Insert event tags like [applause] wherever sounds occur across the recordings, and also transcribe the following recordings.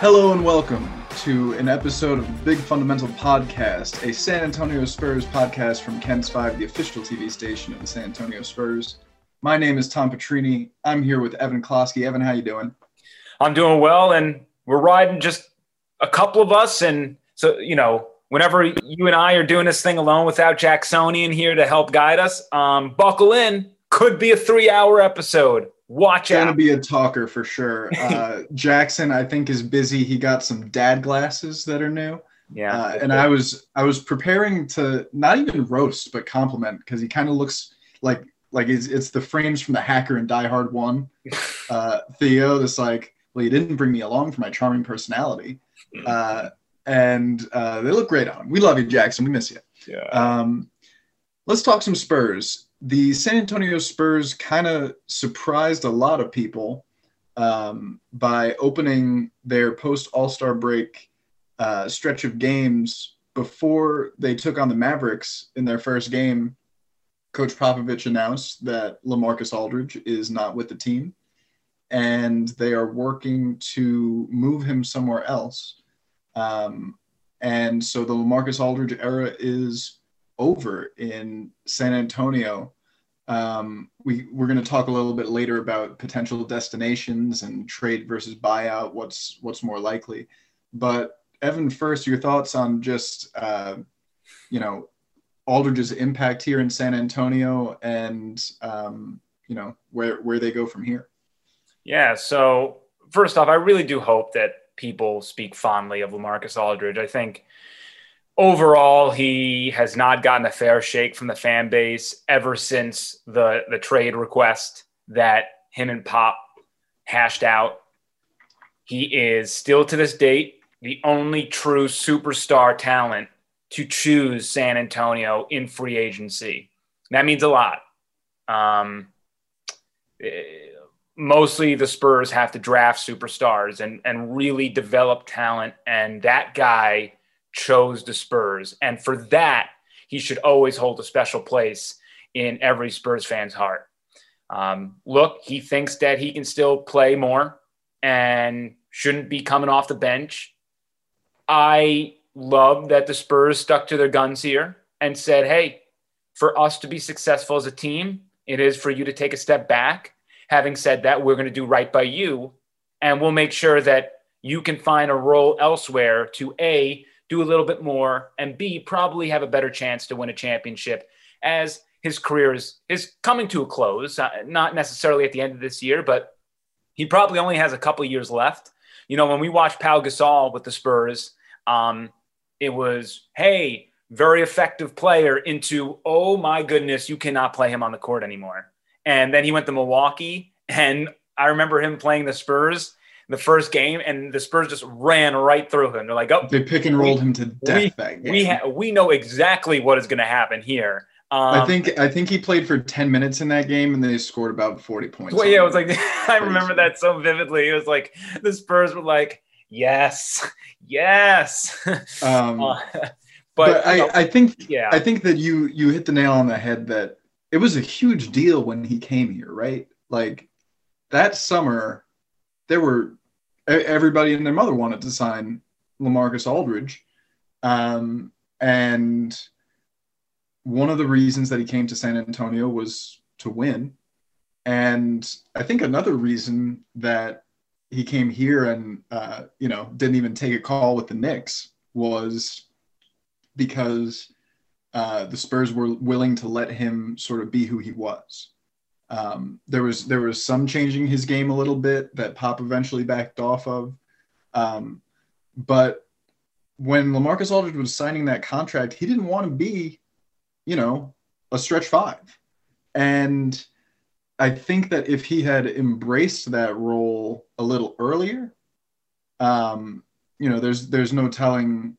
Hello and welcome to an episode of Big Fundamental Podcast, a San Antonio Spurs podcast from KENS 5, the official TV station of the San Antonio Spurs. My name is Tom Petrini. I'm here with Evan Klosky. Evan, how you doing? I'm doing well, and we're riding just a couple of us, and so you know, whenever you and I are doing this thing alone without Jacksonian here to help guide us, um, buckle in. Could be a three-hour episode. Watch out! Gonna be a talker for sure. [laughs] Uh, Jackson, I think, is busy. He got some dad glasses that are new. yeah, Uh, and I was I was preparing to not even roast but compliment because he kind of looks like like it's, it's the frames from the hacker and Die Hard One. [laughs] Uh, Theo, that's like, well, you didn't bring me along for my charming personality, uh, and uh, they look great on him. We love you, Jackson. We miss you. yeah. Um, let's talk some Spurs. The San Antonio Spurs kind of surprised a lot of people um, by opening their post All Star break uh, stretch of games before they took on the Mavericks in their first game. Coach Popovich announced that LaMarcus Aldridge is not with the team, and they are working to move him somewhere else. Um, and so the LaMarcus Aldridge era is over in San Antonio. Um, we we're going to talk a little bit later about potential destinations and trade versus buyout. What's what's more likely? But Evan, first, your thoughts on just uh, you know Aldridge's impact here in San Antonio, and um, you know where where they go from here. Yeah. So first off, I really do hope that people speak fondly of LaMarcus Aldridge. I think overall he has not gotten a fair shake from the fan base ever since the the trade request that him and Pop hashed out. He is still to this date the only true superstar talent to choose San Antonio in free agency. That means a lot. Um, eh, mostly the Spurs have to draft superstars and, and really develop talent. And that guy chose the Spurs. And for that, he should always hold a special place in every Spurs fan's heart. Um, look, he thinks that he can still play more and shouldn't be coming off the bench. I love that the Spurs stuck to their guns here and said, hey, for us to be successful as a team, it is for you to take a step back. Having said that, we're going to do right by you, and we'll make sure that you can find a role elsewhere to A, do a little bit more, and B, probably have a better chance to win a championship as his career is, is coming to a close. Uh, not necessarily at the end of this year, but he probably only has a couple years left. You know, when we watched Pau Gasol with the Spurs, um, it was, hey, very effective player into, oh my goodness, you cannot play him on the court anymore. And then he went to Milwaukee, and I remember him playing the Spurs the first game, and the Spurs just ran right through him. They're like, oh, They pick and rolled him to death we, we, ha- we know exactly what is going to happen here. Um, I think I think he played for ten minutes in that game, and they scored about forty points. Well, yeah, it was like [laughs] I remember that so vividly. It was like the Spurs were like, "Yes, [laughs] yes," Um, [laughs] Uh, but, but, you know, I, I think yeah, I think that you you hit the nail on the head that it was a huge deal when he came here, right? Like that summer, there were everybody and their mother wanted to sign LaMarcus Aldridge, um, and one of the reasons that he came to San Antonio was to win, and I think another reason that he came here and uh, you know didn't even take a call with the Knicks was because uh, the Spurs were willing to let him sort of be who he was. Um, there was there was some changing his game a little bit that Pop eventually backed off of, um, but when LaMarcus Aldridge was signing that contract, he didn't want to be, you know, a stretch five, and I think that if he had embraced that role a little earlier, um, you know, there's there's no telling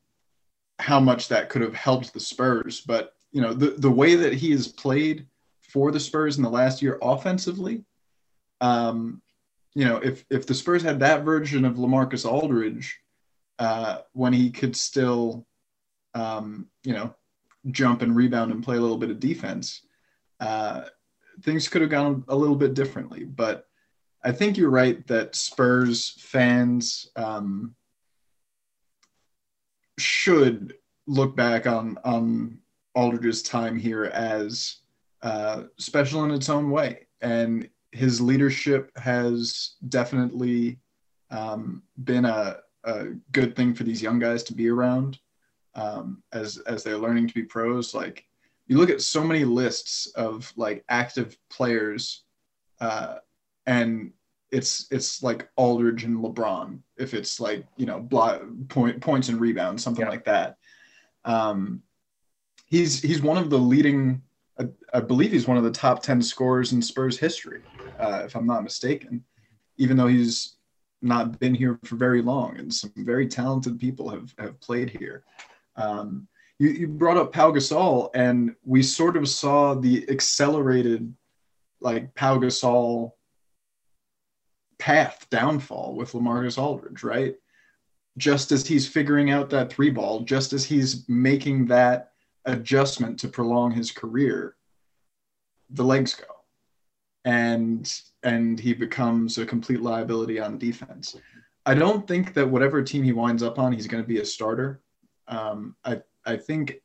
how much that could have helped the Spurs. But you know, the the way that he has played for the Spurs in the last year offensively, um, you know, if if the Spurs had that version of LaMarcus Aldridge, uh, when he could still, um, you know, jump and rebound and play a little bit of defense, uh, things could have gone a little bit differently. But I think you're right that Spurs fans um, should look back on on Aldridge's time here as uh, special in its own way, and his leadership has definitely um, been a, a, good thing for these young guys to be around um, as as they're learning to be pros. Like you look at so many lists of like active players, uh, and it's it's like Aldridge and LeBron. If it's like you know block, point, points and rebounds, something yeah. like that. Um, he's he's one of the leading. I, I, believe he's one of the top ten scorers in Spurs history, uh, if I'm not mistaken. Even though he's not been here for very long, and some very talented people have have played here. Um, you, you brought up Pau Gasol, and we sort of saw the accelerated, like Pau Gasol path downfall with Lamarcus Aldridge, right? Just as he's figuring out that three ball, just as he's making that adjustment to prolong his career, the legs go. And and he becomes a complete liability on defense. I don't think that whatever team he winds up on, he's going to be a starter. Um, I I think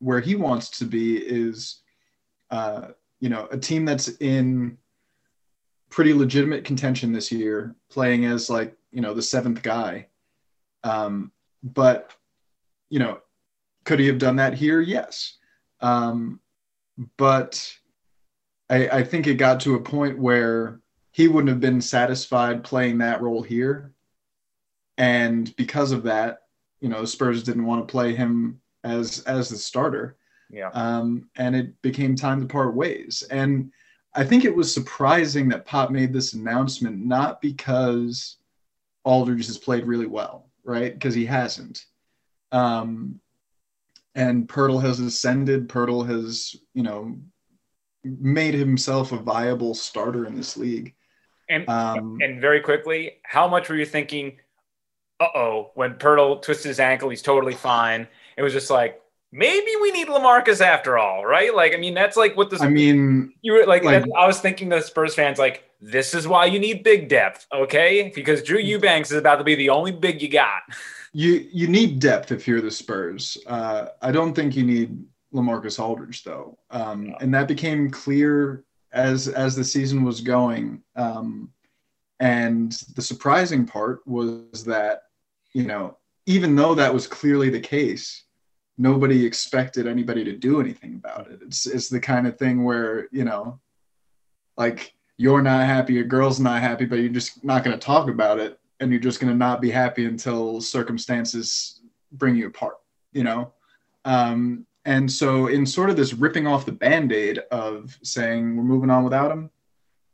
where he wants to be is, uh, you know, a team that's in pretty legitimate contention this year, playing as like you know the seventh guy. Um, but you know, could he have done that here? Yes. Um, but I, I think it got to a point where he wouldn't have been satisfied playing that role here, and because of that, you know, Spurs didn't want to play him as as the starter. Yeah. Um, and it became time to part ways. And I think it was surprising that Pop made this announcement, not because Aldridge has played really well, right? Because he hasn't. Um, and Poeltl has ascended. Poeltl has, you know, made himself a viable starter in this league. And um, and very quickly, how much were you thinking? Uh oh, when Poeltl twisted his ankle, he's totally fine. It was just like, maybe we need LaMarcus after all, right? Like, I mean, that's like what this. I mean, you were like, like I was thinking the Spurs fans like, this is why you need big depth, okay? Because Drew Eubanks is about to be the only big you got. [laughs] You you need depth if you're the Spurs. Uh, I don't think you need LaMarcus Aldridge though, um, and that became clear as as the season was going. Um, and the surprising part was that you know even though that was clearly the case nobody expected anybody to do anything about it. It's it's the kind of thing where you know, like you're not happy, your girl's not happy, but you're just not going to talk about it, and you're just going to not be happy until circumstances bring you apart. You know, um, and so in sort of this ripping off the band-aid of saying we're moving on without him.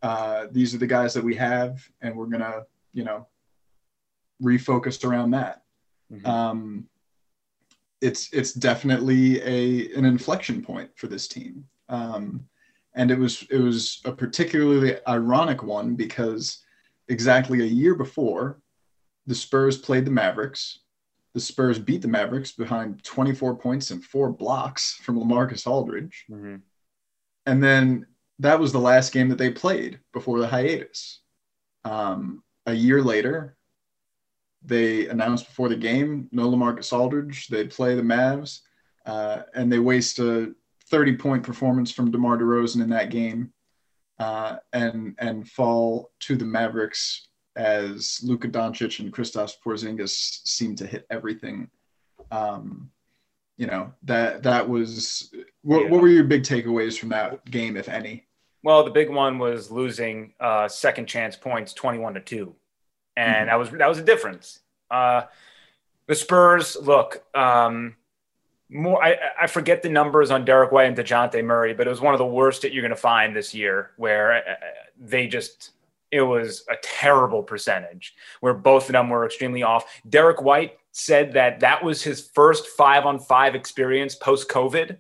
Uh, these are the guys that we have, and we're gonna, you know, refocus around that. Mm-hmm. Um, it's it's definitely a an inflection point for this team. Um, and it was it was a particularly ironic one because exactly a year before, the Spurs played the Mavericks. The Spurs beat the Mavericks behind 24 points and four blocks from LaMarcus Aldridge. Mm-hmm. And then that was the last game that they played before the hiatus. Um, a year later, they announced before the game no LaMarcus Aldridge. They play the Mavs, uh, and they waste a 30 point performance from DeMar DeRozan in that game, uh, and and fall to the Mavericks as Luka Doncic and Kristaps Porzingis seem to hit everything. Um, you know that that was what, yeah. what were your big takeaways from that game, if any? Well, the big one was losing uh, second chance points, twenty-one to two and mm-hmm. that was that was a difference. Uh, the Spurs look um, more. I, I forget the numbers on Derek White and Dejounte Murray, but it was one of the worst that you're going to find this year, where uh, they just it was a terrible percentage where both of them were extremely off. Derek White said that that was his first five on five experience post COVID.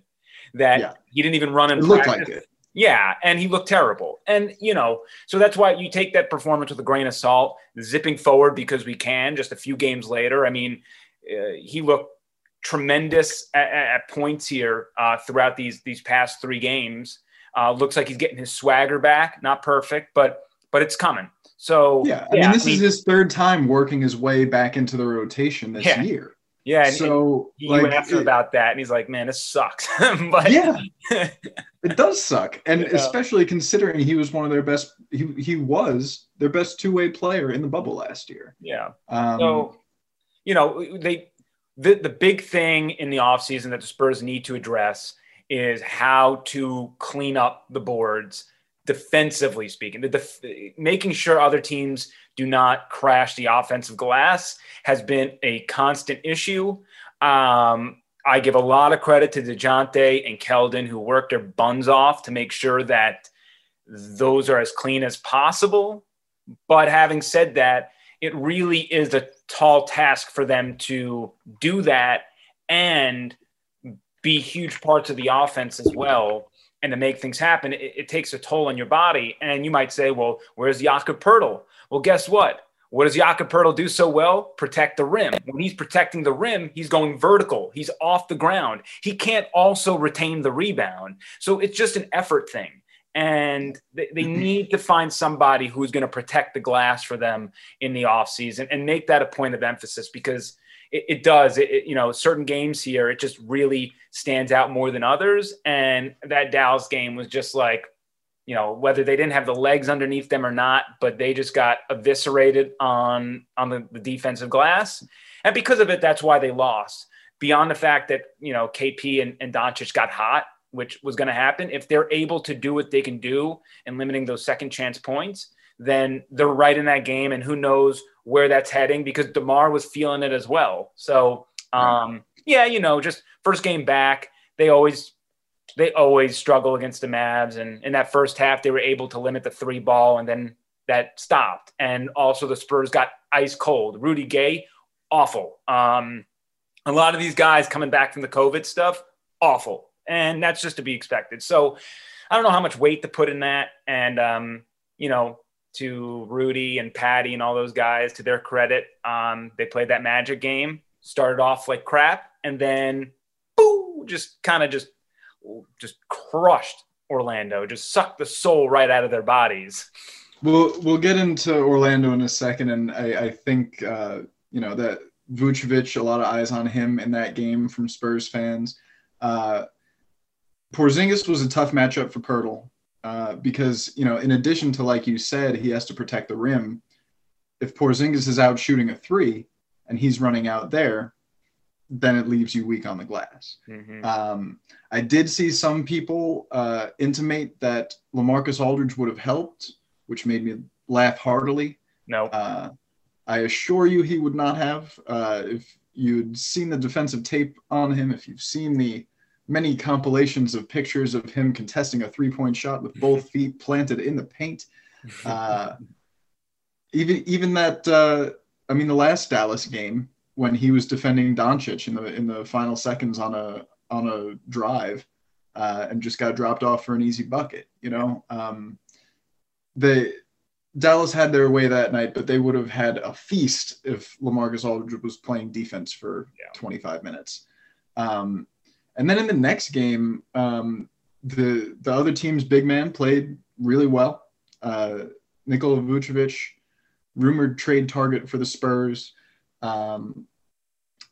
That yeah. he didn't even run in it practice. Like it. Yeah, and he looked terrible. And, you know, so that's why you take that performance with a grain of salt, zipping forward because we can just a few games later. I mean, uh, he looked tremendous at, at points here uh, throughout these these past three games. Uh, looks like he's getting his swagger back. Not perfect, but but it's coming. So yeah, I yeah, mean, this I mean, is his third time working his way back into the rotation this yeah. year. Yeah. so you like, asked him about that, and he's like, "Man, this sucks." [laughs] but yeah, [laughs] it does suck, and yeah. especially considering he was one of their best. He he was their best two way player in the bubble last year. Yeah. Um, so, you know, they the the big thing in the offseason that the Spurs need to address is how to clean up the boards defensively speaking. The def- making sure other teams do not crash the offensive glass has been a constant issue. Um, I give a lot of credit to Dejounte and Keldon who worked their buns off to make sure that those are as clean as possible. But having said that, it really is a tall task for them to do that and be huge parts of the offense as well and to make things happen, it, it, takes a toll on your body. And you might say, well, where's Jakob Poeltl? Well, guess what? What does Jakob Poeltl do so well? Protect the rim. When he's protecting the rim, he's going vertical. He's off the ground. He can't also retain the rebound. So it's just an effort thing. And they, they [laughs] need to find somebody who's going to protect the glass for them in the offseason and make that a point of emphasis because it, it does. It, it, you know, certain games here, it just really stands out more than others. And that Dallas game was just like, you know, whether they didn't have the legs underneath them or not, but they just got eviscerated on on the, the defensive glass. And because of it, that's why they lost. Beyond the fact that, you know, KP and, and Doncic got hot, which was going to happen, if they're able to do what they can do in limiting those second chance points, then they're right in that game. And who knows where that's heading because DeMar was feeling it as well. So, um, yeah, you know, just first game back, they always they always struggle against the Mavs. And in that first half, they were able to limit the three ball, and then that stopped. And also, the Spurs got ice cold. Rudy Gay, awful. Um, a lot of these guys coming back from the COVID stuff, awful. And that's just to be expected. So I don't know how much weight to put in that. And, um, you know, to Rudy and Patty and all those guys, to their credit, um, they played that magic game, started off like crap, and then boo, just kind of just just crushed Orlando, just sucked the soul right out of their bodies. We'll we'll get into Orlando in a second, and I, I think uh, you know that Vucevic, a lot of eyes on him in that game from Spurs fans. Uh, Porzingis was a tough matchup for Poeltl. Uh, because you know, in addition to like you said, he has to protect the rim. If Porzingis is out shooting a three and he's running out there, then it leaves you weak on the glass. Mm-hmm. Um, I did see some people uh, intimate that LaMarcus Aldridge would have helped, which made me laugh heartily. No, uh, I assure you he would not have. Uh, if you'd seen the defensive tape on him, if you've seen the many compilations of pictures of him contesting a three point shot with both [laughs] feet planted in the paint. [laughs] Uh, even even that, uh, I mean, the last Dallas game when he was defending Doncic in the in the final seconds on a on a drive uh, and just got dropped off for an easy bucket. You know, um, the Dallas had their way that night, but they would have had a feast if LaMarcus Aldridge was playing defense for yeah. 25 minutes. Um, and then in the next game, um, the the other team's big man played really well. Uh, Nikola Vucevic, rumored trade target for the Spurs, um,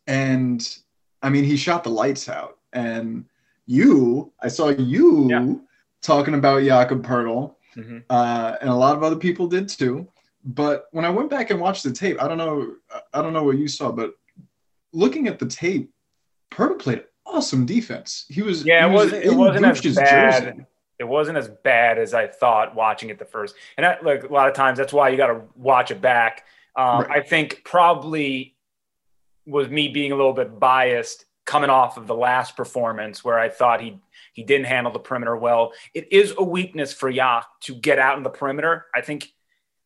and I mean he shot the lights out. And you, I saw you yeah. talking about Jakob Poeltl, mm-hmm. uh, and a lot of other people did too. But when I went back and watched the tape, I don't know, I don't know what you saw, but looking at the tape, Poeltl played awesome defense. He was yeah, he it was not it wasn't as bad. Jersey. It wasn't as bad as I thought watching it the first. And that, like a lot of times, that's why you got to watch it back. Um, right. I think probably was me being a little bit biased coming off of the last performance where I thought he he didn't handle the perimeter well. It is a weakness for Yak to get out in the perimeter. I think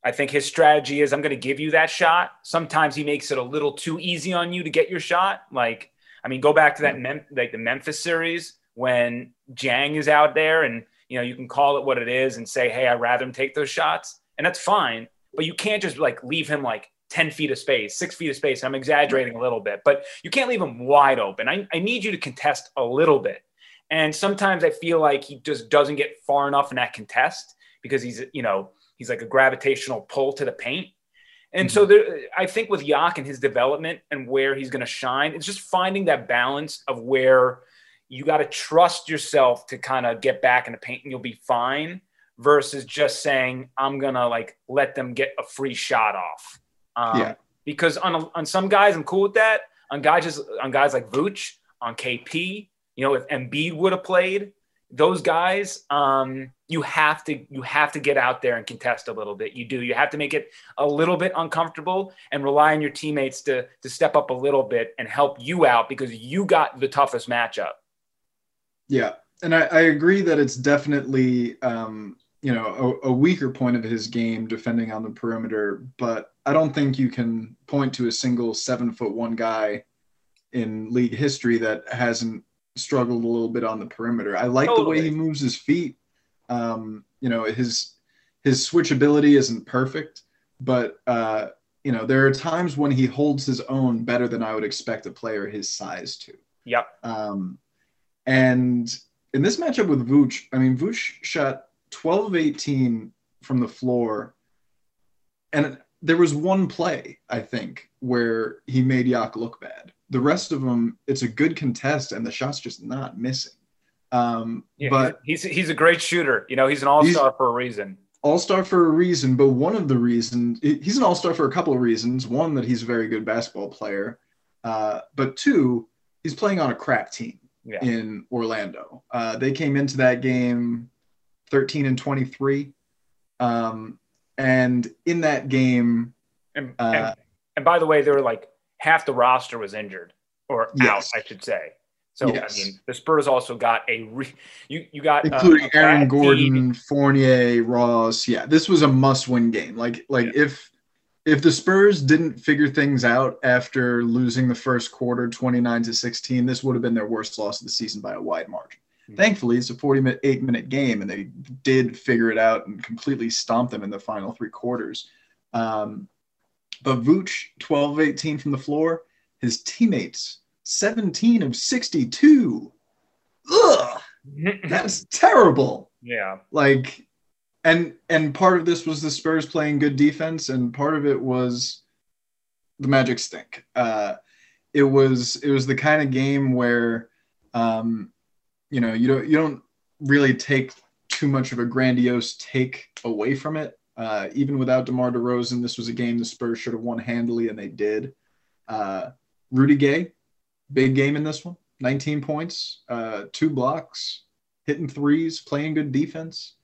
I think his strategy is I'm going to give you that shot. Sometimes he makes it a little too easy on you to get your shot. Like I mean, go back to that. Mem- like the Memphis series when Jang is out there, and you know you can call it what it is and say, "Hey, I'd rather him take those shots," and that's fine. But you can't just like leave him like 10 feet of space, six feet of space. I'm exaggerating a little bit, but you can't leave him wide open. I, I need you to contest a little bit. And sometimes I feel like he just doesn't get far enough in that contest because he's, you know, he's like a gravitational pull to the paint. And mm-hmm. so there, I think with Yak and his development and where he's going to shine, it's just finding that balance of where you got to trust yourself to kind of get back in the paint and you'll be fine versus just saying, I'm going to like let them get a free shot off. Um, yeah. Because on, a, on some guys, I'm cool with that. On guys, just on guys like Vooch, on KP, you know, if Embiid would have played, those guys, um, you have to you have to get out there and contest a little bit. You do. You have to make it a little bit uncomfortable and rely on your teammates to to step up a little bit and help you out because you got the toughest matchup. Yeah, and I, I agree that it's definitely um, you know a, a weaker point of his game defending on the perimeter, but I don't think you can point to a single seven foot one guy in league history that hasn't struggled a little bit on the perimeter. I like totally. the way he moves his feet. Um, you know, his his switchability isn't perfect, but uh, you know, there are times when he holds his own better than I would expect a player his size to. Yep. Um, and in this matchup with Vooch, I mean, Vooch shot 12 of 18 from the floor. And there was one play, I think, where he made Yak look bad the rest of them, it's a good contest, and the shot's just not missing. Um, yeah, but he's he's a great shooter. You know, he's an all star for a reason. All star for a reason, but one of the reasons he's an all star for a couple of reasons. One, that he's a very good basketball player, uh, but two, he's playing on a crap team yeah. in Orlando. Uh, they came into that game 13 and 23. Um, and in that game, and, uh, and, and by the way, they were like half the roster was injured or yes. out, I should say. So yes. I mean, the Spurs also got a re- you you got uh, including uh, Aaron Gordon. Fournier, Ross. Yeah, this was a must-win game. Like like yeah. if if the Spurs didn't figure things out after losing the first quarter 29 to 16, this would have been their worst loss of the season by a wide margin. Mm-hmm. Thankfully, it's a 48 minute game, and they did figure it out and completely stomp them in the final three quarters. Um, but Vooch, 12 18 from the floor. His teammates, 17 of 62. Ugh, [laughs] that's terrible. Yeah. Like, and and part of this was the Spurs playing good defense, and part of it was the Magic stink. Uh, it was it was the kind of game where, um, you know, you don't you don't really take too much of a grandiose take away from it. Uh, even without DeMar DeRozan, this was a game the Spurs should have won handily, and they did. Uh, Rudy Gay, big game in this one. 19 points, uh, two blocks, hitting threes, playing good defense.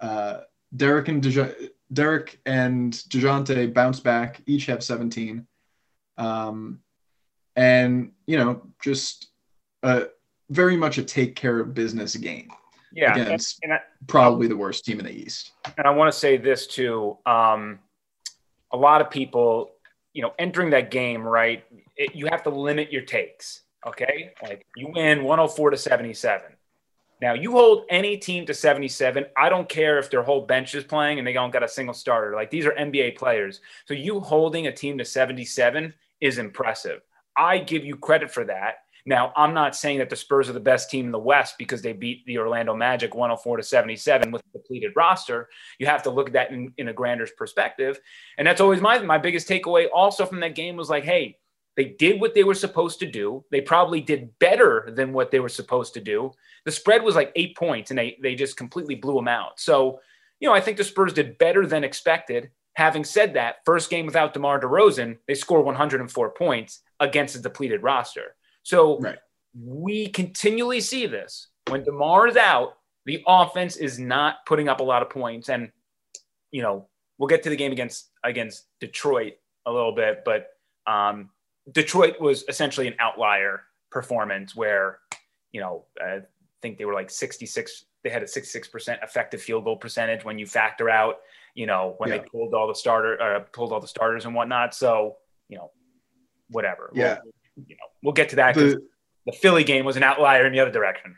Uh, Derek and Deja- Derek and Dejounte bounce back, each have 17. Um, and you know, just very much a take care of business game yeah, against and, and I, probably the worst team in the East. And I want to say this too: um, a lot of people, you know, entering that game, right? It, you have to limit your takes. Okay, like you win 104 to 77. Now you hold any team to 77. I don't care if their whole bench is playing and they don't got a single starter. Like these are NBA players. So you holding a team to 77 is impressive. I give you credit for that. Now, I'm not saying that the Spurs are the best team in the West because they beat the Orlando Magic 104 to 77 with a depleted roster. You have to look at that in, in a grander perspective. And that's always my, my biggest takeaway also from that game was like, hey, they did what they were supposed to do. They probably did better than what they were supposed to do. The spread was like eight points and they, they just completely blew them out. So, you know, I think the Spurs did better than expected. Having said that, first game without DeMar DeRozan, they score 104 points against a depleted roster. So right. we continually see this. When DeMar is out, the offense is not putting up a lot of points. And, you know, we'll get to the game against against Detroit a little bit, but um, Detroit was essentially an outlier performance where, you know, I think they were like 66, they had a 66% effective field goal percentage when you factor out, you know, when yeah. they pulled all the starter, uh, pulled all the starters and whatnot. So, you know, whatever. Yeah. We'll, you know, we'll get to that because the, the Philly game was an outlier in the other direction.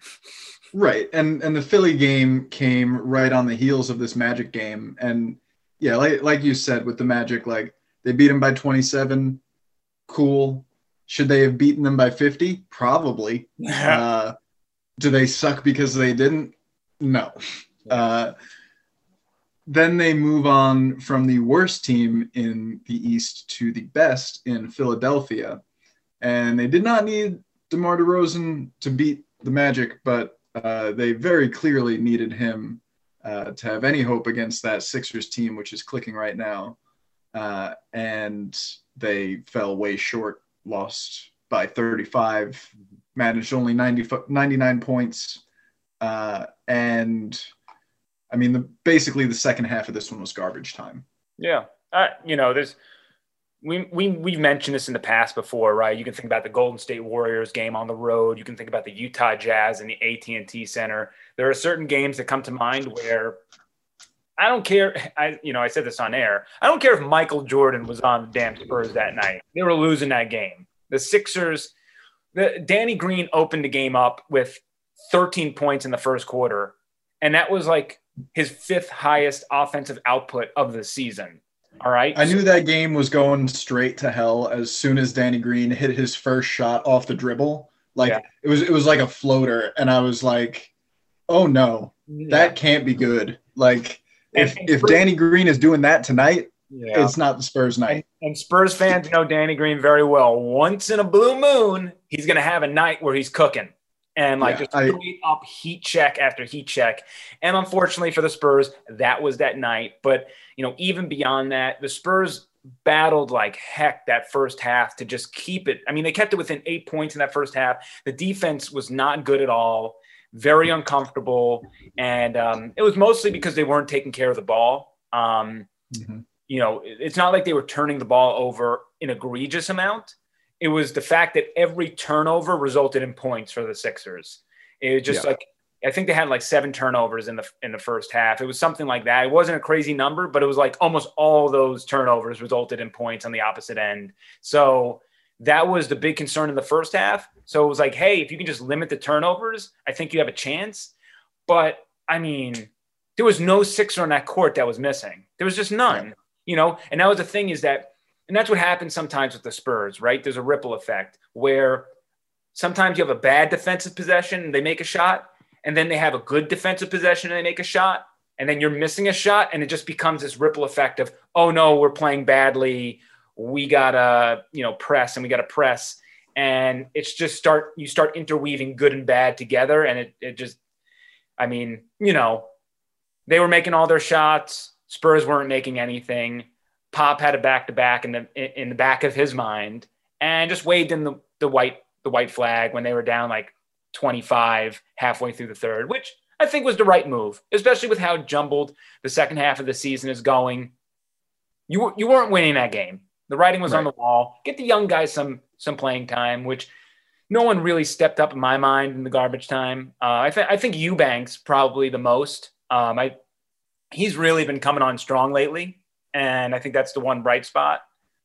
Right, and and the Philly game came right on the heels of this Magic game, and yeah, like like you said with the Magic, like they beat them by 27, cool. Should they have beaten them by 50? Probably. uh, do they suck because they didn't? No. Uh, then they move on from the worst team in the East to the best in Philadelphia. And they did not need DeMar DeRozan to beat the Magic, but uh, they very clearly needed him uh, to have any hope against that Sixers team, which is clicking right now. Uh, and they fell way short, lost by 35, managed only 90, 99 points. Uh, and I mean, the, basically the second half of this one was garbage time. Yeah. You know, there's, we, we, we've mentioned this in the past before, right? You can think about the Golden State Warriors game on the road. You can think about the Utah Jazz in the AT&T Center. There are certain games that come to mind where I don't care. I, you know, I said this on air. I don't care if Michael Jordan was on the damn Spurs that night. They were losing that game. The Sixers, the Danny Green opened the game up with 13 points in the first quarter, and that was like his fifth highest offensive output of the season. All right. I knew that game was going straight to hell as soon as Danny Green hit his first shot off the dribble. Like yeah. it was it was like a floater and I was like, "Oh no. Yeah. That can't be good." Like if and, and if Danny Green is doing that tonight, yeah. it's not the Spurs night. And, and Spurs fans know Danny Green very well. Once in a blue moon, he's going to have a night where he's cooking and like yeah, just I, up heat check after heat check. And unfortunately for the Spurs, that was that night. But you know, even beyond that, the Spurs battled like heck that first half to just keep it. I mean, they kept it within eight points in that first half. The defense was not good at all, very uncomfortable, and um, it was mostly because they weren't taking care of the ball. Um, mm-hmm. You know, it's not like they were turning the ball over an egregious amount it was the fact that every turnover resulted in points for the Sixers. It was just yeah. like I think they had like seven turnovers in the in the first half. It was something like that. It wasn't a crazy number, but it was like almost all those turnovers resulted in points on the opposite end. So that was the big concern in the first half. So it was like, hey, if you can just limit the turnovers, I think you have a chance. But I mean, there was no Sixer on that court that was missing. There was just none. You know, and that was the thing is that and that's what happens sometimes with the Spurs, right? There's a ripple effect where sometimes you have a bad defensive possession and they make a shot, and then they have a good defensive possession and they make a shot, and then you're missing a shot, and it just becomes this ripple effect of, oh no, we're playing badly. We gotta, you know, press and we gotta press. And it's just start you start interweaving good and bad together, and it it just I mean, you know, they were making all their shots. Spurs weren't making anything. Pop had a back to back in the in the back of his mind and just waved in the, the white the white flag when they were down like 25 halfway through the third, which I think was the right move, especially with how jumbled the second half of the season is going. You you weren't winning that game. The writing was right. on the wall. Get the young guys some some playing time, which no one really stepped up in my mind in the garbage time. Uh, I, th- I think Eubanks probably the most. Um, I he's really been coming on strong lately and I think that's the one bright spot.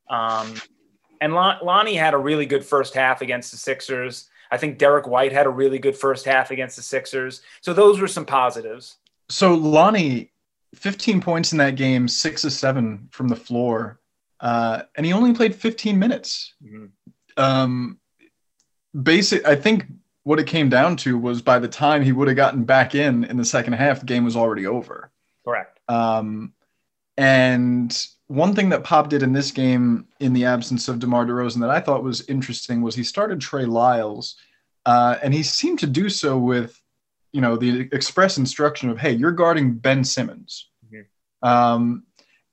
Um, and Lonnie had a really good first half against the Sixers. I think Derek White had a really good first half against the Sixers. So those were some positives. So Lonnie, 15 points in that game, six of seven from the floor, uh, and he only played 15 minutes. Mm-hmm. Um, basic, I think what it came down to was by the time he would have gotten back in in the second half, the game was already over. Correct. Um, and one thing that Pop did in this game, in the absence of DeMar DeRozan, that I thought was interesting was he started Trey Lyles, uh, and he seemed to do so with, you know, the express instruction of, "Hey, you're guarding Ben Simmons," mm-hmm. um,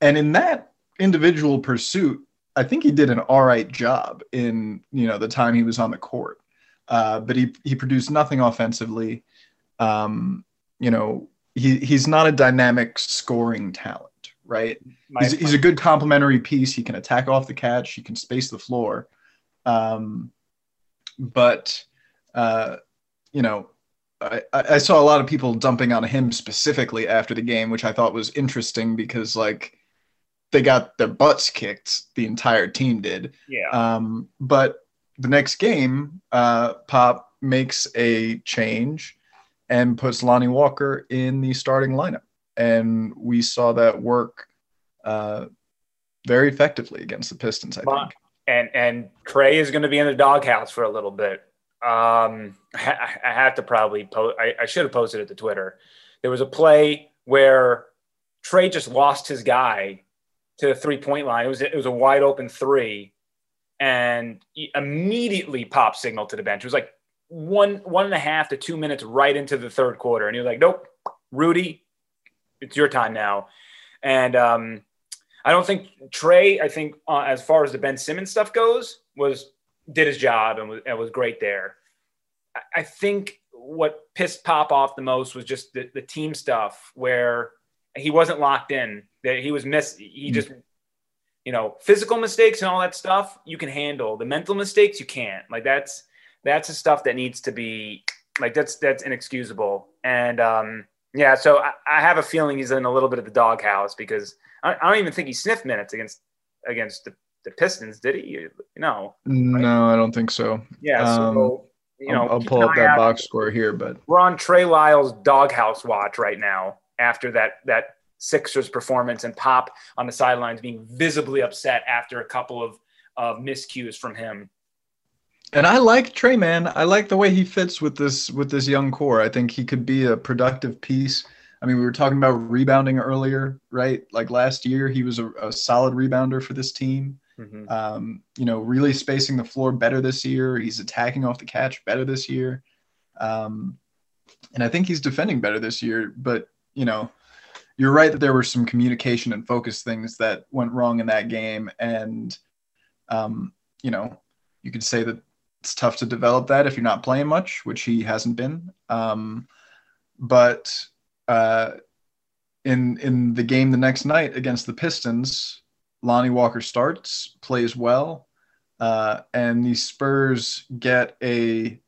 and in that individual pursuit, I think he did an all right job in you know the time he was on the court, uh, but he he produced nothing offensively. Um, you know, he he's not a dynamic scoring talent right? he's, he's, a good complementary piece. He can attack off the catch. He can space the floor. Um, but uh, you know, I, I saw a lot of people dumping on him specifically after the game, which I thought was interesting because like they got their butts kicked. The entire team did. Yeah. Um, but the next game, uh, Pop makes a change and puts Lonnie Walker in the starting lineup and we saw that work uh, very effectively against the Pistons. I think. And and Trey is going to be in the doghouse for a little bit. Um, I, I have to probably post. I, I should have posted it to Twitter. There was a play where Trey just lost his guy to the three point line. It was it was a wide open three, and immediately pop signal to the bench. It was like one one and a half to two minutes right into the third quarter, and he was like, "Nope, Rudy, it's your time now." And um, I don't think Trey. I think uh, as far as the Ben Simmons stuff goes, was did his job and was, and was great there. I, I think what pissed Pop off the most was just the, the team stuff where he wasn't locked in. That he was miss. He mm-hmm. just you know physical mistakes and all that stuff you can handle. The mental mistakes you can't. Like that's that's the stuff that needs to be like that's that's inexcusable. And um, yeah, so I, I have a feeling he's in a little bit of the doghouse because I, I don't even think he sniffed minutes against against the, the Pistons, did he? No. No, I don't think so. Yeah. So, um, you know, I'll, I'll pull up that box score here, but we're on Trey Lyles' doghouse watch right now after that that Sixers performance and Pop on the sidelines being visibly upset after a couple of of miscues from him. And I like Trey, man. I like the way he fits with this with this young core. I think he could be a productive piece. I mean, we were talking about rebounding earlier, right? Like last year, he was a, a solid rebounder for this team. Mm-hmm. Um, you know, really spacing the floor better this year. He's attacking off the catch better this year. Um, and I think he's defending better this year. But, you know, you're right that there were some communication and focus things that went wrong in that game. And, um, you know, you could say that it's tough to develop that if you're not playing much, which he hasn't been. Um, but uh, in in the game the next night against the Pistons, Lonnie Walker starts, plays well, uh, and the Spurs get a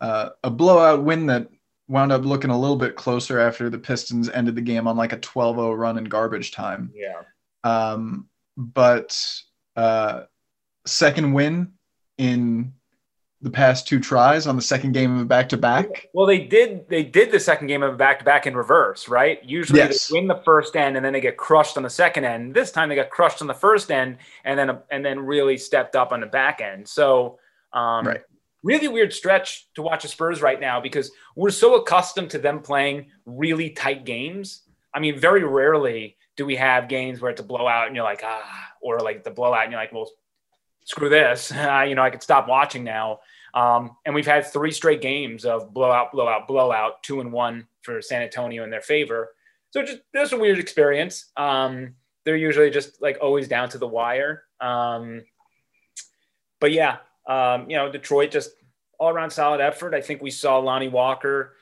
uh, a blowout win that wound up looking a little bit closer after the Pistons ended the game on like a 12-0 run in garbage time. Yeah. Um, but uh, second win in the past two tries on the second game of a back to back. Well, they did they did the second game of a back to back in reverse, right? Usually yes. they win the first end and then they get crushed on the second end. This time they got crushed on the first end and then and then really stepped up on the back end. So um, right. really weird stretch to watch the Spurs right now because we're so accustomed to them playing really tight games. I mean, very rarely do we have games where it's a blowout and you're like, ah, or like the blowout and you're like, well, screw this. [laughs] you know, I could stop watching now. Um, and we've had three straight games of blowout, blowout, blowout, two and one for San Antonio in their favor. So just that's a weird experience. Um, they're usually just like always down to the wire. Um, but yeah, um, you know, Detroit just all around solid effort. I think we saw Lonnie Walker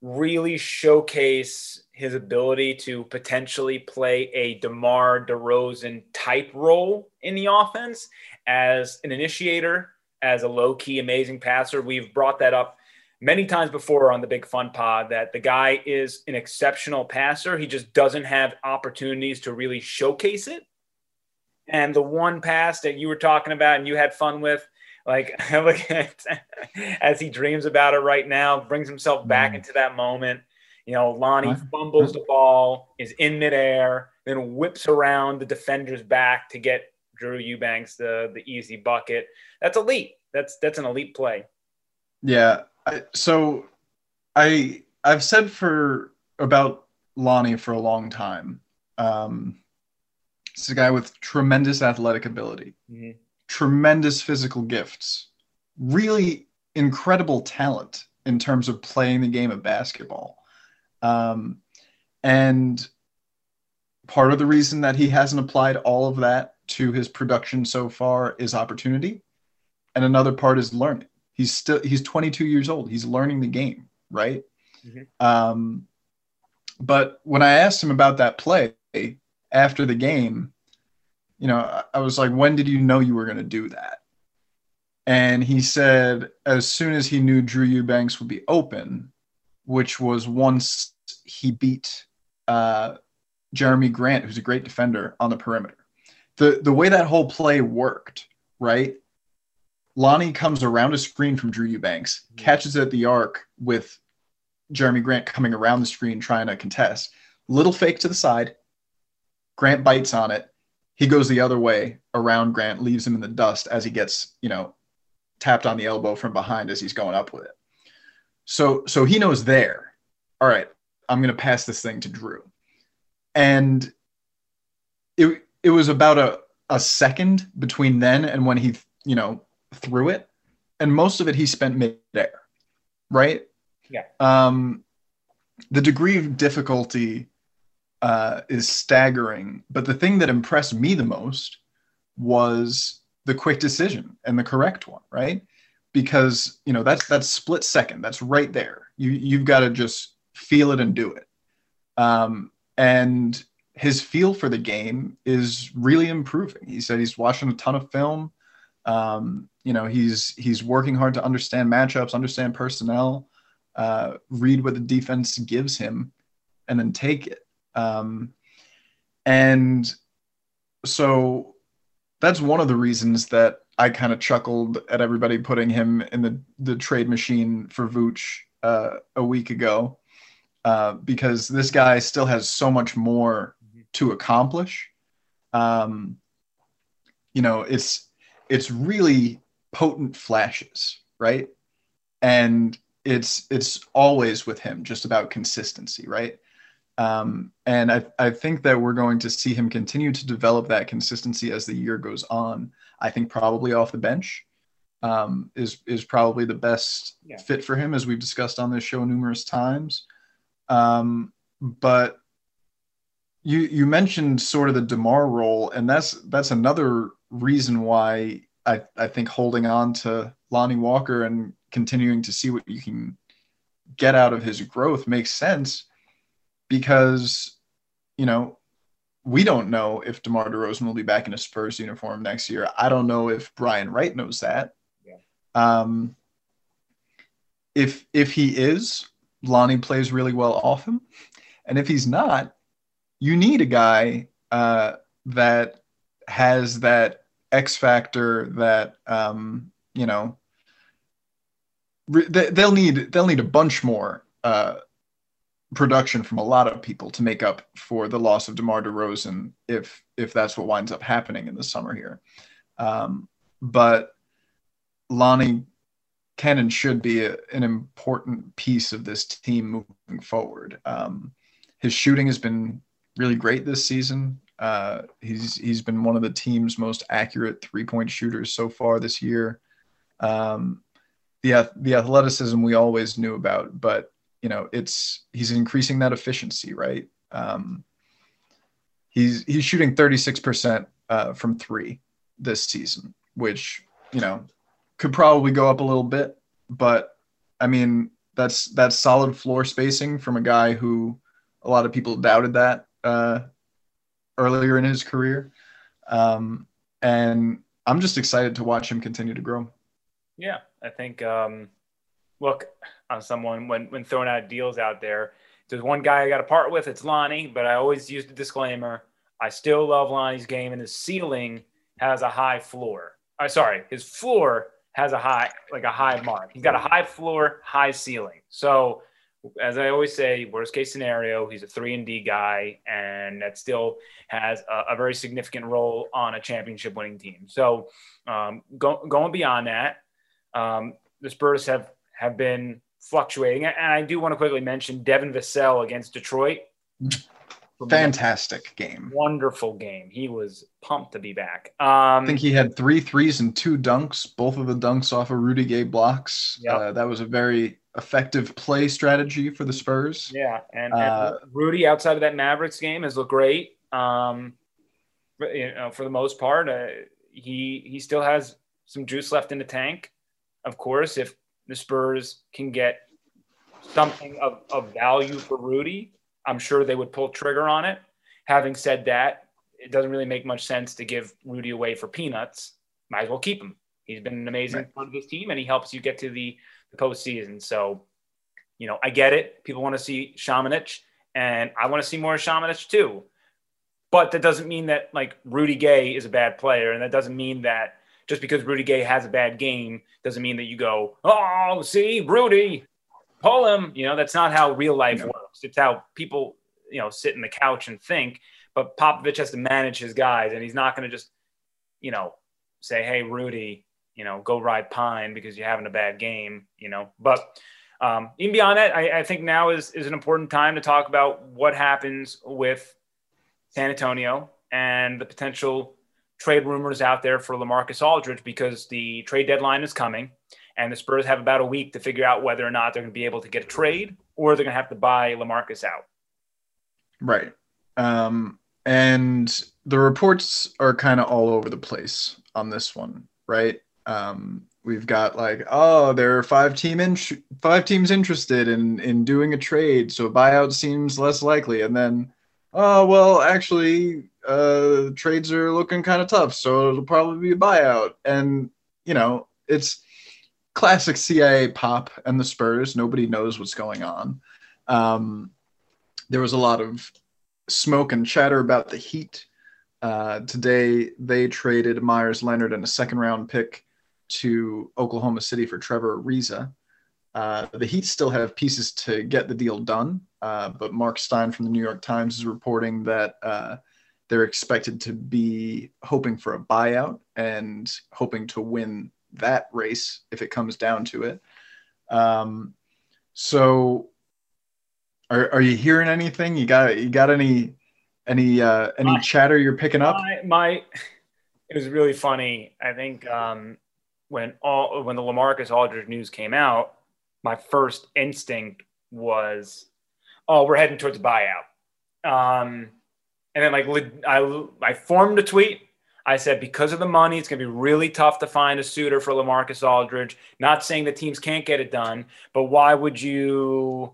really showcase his ability to potentially play a DeMar DeRozan type role in the offense as an initiator as a low key, amazing passer. We've brought that up many times before on the Big Fun Pod that the guy is an exceptional passer. He just doesn't have opportunities to really showcase it. And the one pass that you were talking about and you had fun with, like [laughs] look at as he dreams about it right now, brings himself back mm. into that moment. You know, Lonnie fumbles the ball, is in midair, then whips around the defender's back to get Drew Eubanks the the easy bucket. That's elite. That's that's an elite play. Yeah. I, so I I've said for about Lonnie for a long time. Um, it's a guy with tremendous athletic ability, mm-hmm. tremendous physical gifts, really incredible talent in terms of playing the game of basketball. Um, and part of the reason that he hasn't applied all of that to his production so far is opportunity, and another part is learning. He's still he's 22 years old. He's learning the game, right? Mm-hmm. Um, but when I asked him about that play after the game, you know, I was like, "When did you know you were going to do that?" And he said, as soon as he knew Drew Eubanks would be open, which was once he beat uh, Jerami Grant, who's a great defender on the perimeter the the way that whole play worked, right? Lonnie comes around a screen from Drew Eubanks, mm-hmm. catches at the arc with Jerami Grant coming around the screen trying to contest. Little fake to the side. Grant bites on it. He goes the other way around Grant, leaves him in the dust as he gets, you know, tapped on the elbow from behind as he's going up with it. So so he knows there. All right, I'm gonna pass this thing to Drew, and it it was about a a second between then and when he you know threw it, and most of it he spent midair, right? Yeah. Um, the degree of difficulty uh, is staggering, but the thing that impressed me the most was the quick decision and the correct one, right? Because you know that's that's split second. That's right there. You you've got to just feel it and do it. Um, and his feel for the game is really improving. He said he's watching a ton of film. Um, you know, he's he's working hard to understand matchups, understand personnel, uh, read what the defense gives him, and then take it. Um, and so that's one of the reasons that I kind of chuckled at everybody putting him in the the trade machine for Vooch uh, a week ago, uh, because this guy still has so much more to accomplish. Um, you know, it's it's really potent flashes, right? And it's it's always with him just about consistency, right? Um, and I, I think that we're going to see him continue to develop that consistency as the year goes on. I think probably off the bench um, is is probably the best yeah. fit for him, as we've discussed on this show numerous times. Um, but you you mentioned sort of the DeMar role, and that's that's another reason why I, I think holding on to Lonnie Walker and continuing to see what you can get out of his growth makes sense because you know we don't know if DeMar DeRozan will be back in a Spurs uniform next year. I don't know if Brian Wright knows that. Yeah. Um, if if he is, Lonnie plays really well off him, and if he's not, you need a guy uh, that has that X factor that um, you know re- they'll need they'll need a bunch more uh, production from a lot of people to make up for the loss of DeMar DeRozan if if that's what winds up happening in the summer here. Um, but Lonnie can and should be a, an important piece of this team moving forward. Um, his shooting has been really great this season. Uh, he's he's been one of the team's most accurate three point shooters so far this year. Um, the the athleticism we always knew about, but you know it's he's increasing that efficiency, right? Um, he's he's shooting 36 percent uh, from three this season, which you know could probably go up a little bit, but I mean that's that's solid floor spacing from a guy who a lot of people doubted that uh, earlier in his career. Um, and I'm just excited to watch him continue to grow. Yeah, I think. Um, look, I'm someone when when throwing out deals out there, there's one guy I got to part with. It's Lonnie, but I always use the disclaimer. I still love Lonnie's game, and his ceiling has a high floor. I'm uh, sorry, his floor has a high, like a high mark. He's got a high floor, high ceiling. So as I always say, worst case scenario, he's a three and D guy, and that still has a, a very significant role on a championship winning team. So, um, go, going beyond that, um, the Spurs have have been fluctuating, and I do want to quickly mention Devin Vassell against Detroit. Fantastic game. Wonderful game. He was pumped to be back. Um, I think he had three threes and two dunks, both of the dunks off of Rudy Gay blocks. Yep. Uh, that was a very effective play strategy for the Spurs. Yeah, and, and uh, Rudy outside of that Mavericks game has looked great. Um, you know, for the most part, uh, he he still has some juice left in the tank. Of course, if the Spurs can get something of, of value for Rudy, I'm sure they would pull trigger on it. Having said that, it doesn't really make much sense to give Rudy away for peanuts. Might as well keep him. He's been an amazing right. part of this team, and he helps you get to the the postseason. So, you know, I get it. People want to see Samanic, and I want to see more Samanic too. But that doesn't mean that like Rudy Gay is a bad player, and that doesn't mean that just because Rudy Gay has a bad game doesn't mean that you go, oh, see, Rudy, pull him. You know, that's not how real life no. works. It's how people, you know, sit in the couch and think. But Popovich has to manage his guys, and he's not going to just, you know, say, hey, Rudy, you know, go ride pine because you're having a bad game, you know. But um, even beyond that, I, I think now is is an important time to talk about what happens with San Antonio and the potential trade rumors out there for LaMarcus Aldridge because the trade deadline is coming and the Spurs have about a week to figure out whether or not they're going to be able to get a trade or they're going to have to buy LaMarcus out. Right. Um, and the reports are kind of all over the place on this one, right? Um, we've got like, oh, there are five team in- five teams interested in in doing a trade, so buyout seems less likely. And then, oh well, actually, uh, trades are looking kind of tough, so it'll probably be a buyout. And you know, it's classic CIA pop and the Spurs. Nobody knows what's going on. Um, there was a lot of smoke and chatter about the Heat. Uh, today, they traded Meyers Leonard and a second round pick to Oklahoma City for Trevor Ariza. Uh, the Heat still have pieces to get the deal done, uh, but Marc Stein from the New York Times is reporting that uh, they're expected to be hoping for a buyout and hoping to win that race if it comes down to it. Um, so, are, are you hearing anything? You got you got any any uh, any my, chatter you're picking up? My, my, [laughs] it was really funny. I think um, when all when the LaMarcus Aldridge news came out, my first instinct was, "Oh, we're heading towards a buyout." Um, and then like I I formed a tweet I said because of the money, it's going to be really tough to find a suitor for LaMarcus Aldridge. Not saying the teams can't get it done, but why would you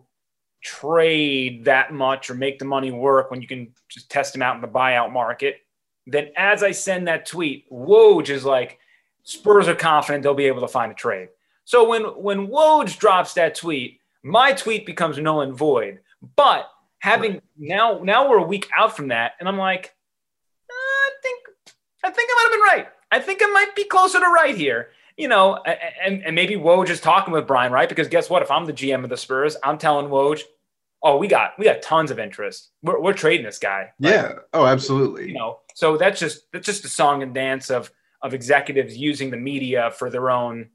trade that much or make the money work when you can just test him out in the buyout market? Then, as I send that tweet, Woj is like, Spurs are confident they'll be able to find a trade. So when when Woj drops that tweet, my tweet becomes null and void. But having right. now now we're a week out from that, and I'm like, uh, I think I think I might have been right. I think I might be closer to right here. You know, and, and maybe Woj is talking with Brian, right? Because guess what? If I'm the GM of the Spurs, I'm telling Woj, oh, we got we got tons of interest. We're, we're trading this guy. Yeah. Oh, absolutely. You know, so that's just that's just a song and dance of of executives using the media for their own,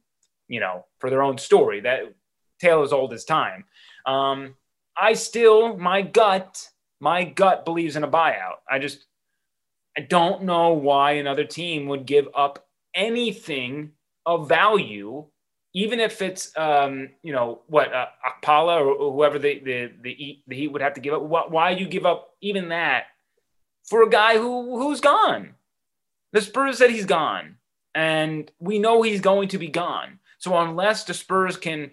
you know, for their own story. That tale as old as time. Um, I still, my gut, my gut believes in a buyout. I just I don't know why another team would give up anything of value, even if it's um, you know what uh, Okpala or, whoever the the the, the Heat would have to give up. Why you give up even that for a guy who who's gone? The Spurs said he's gone, and we know he's going to be gone. So unless the Spurs can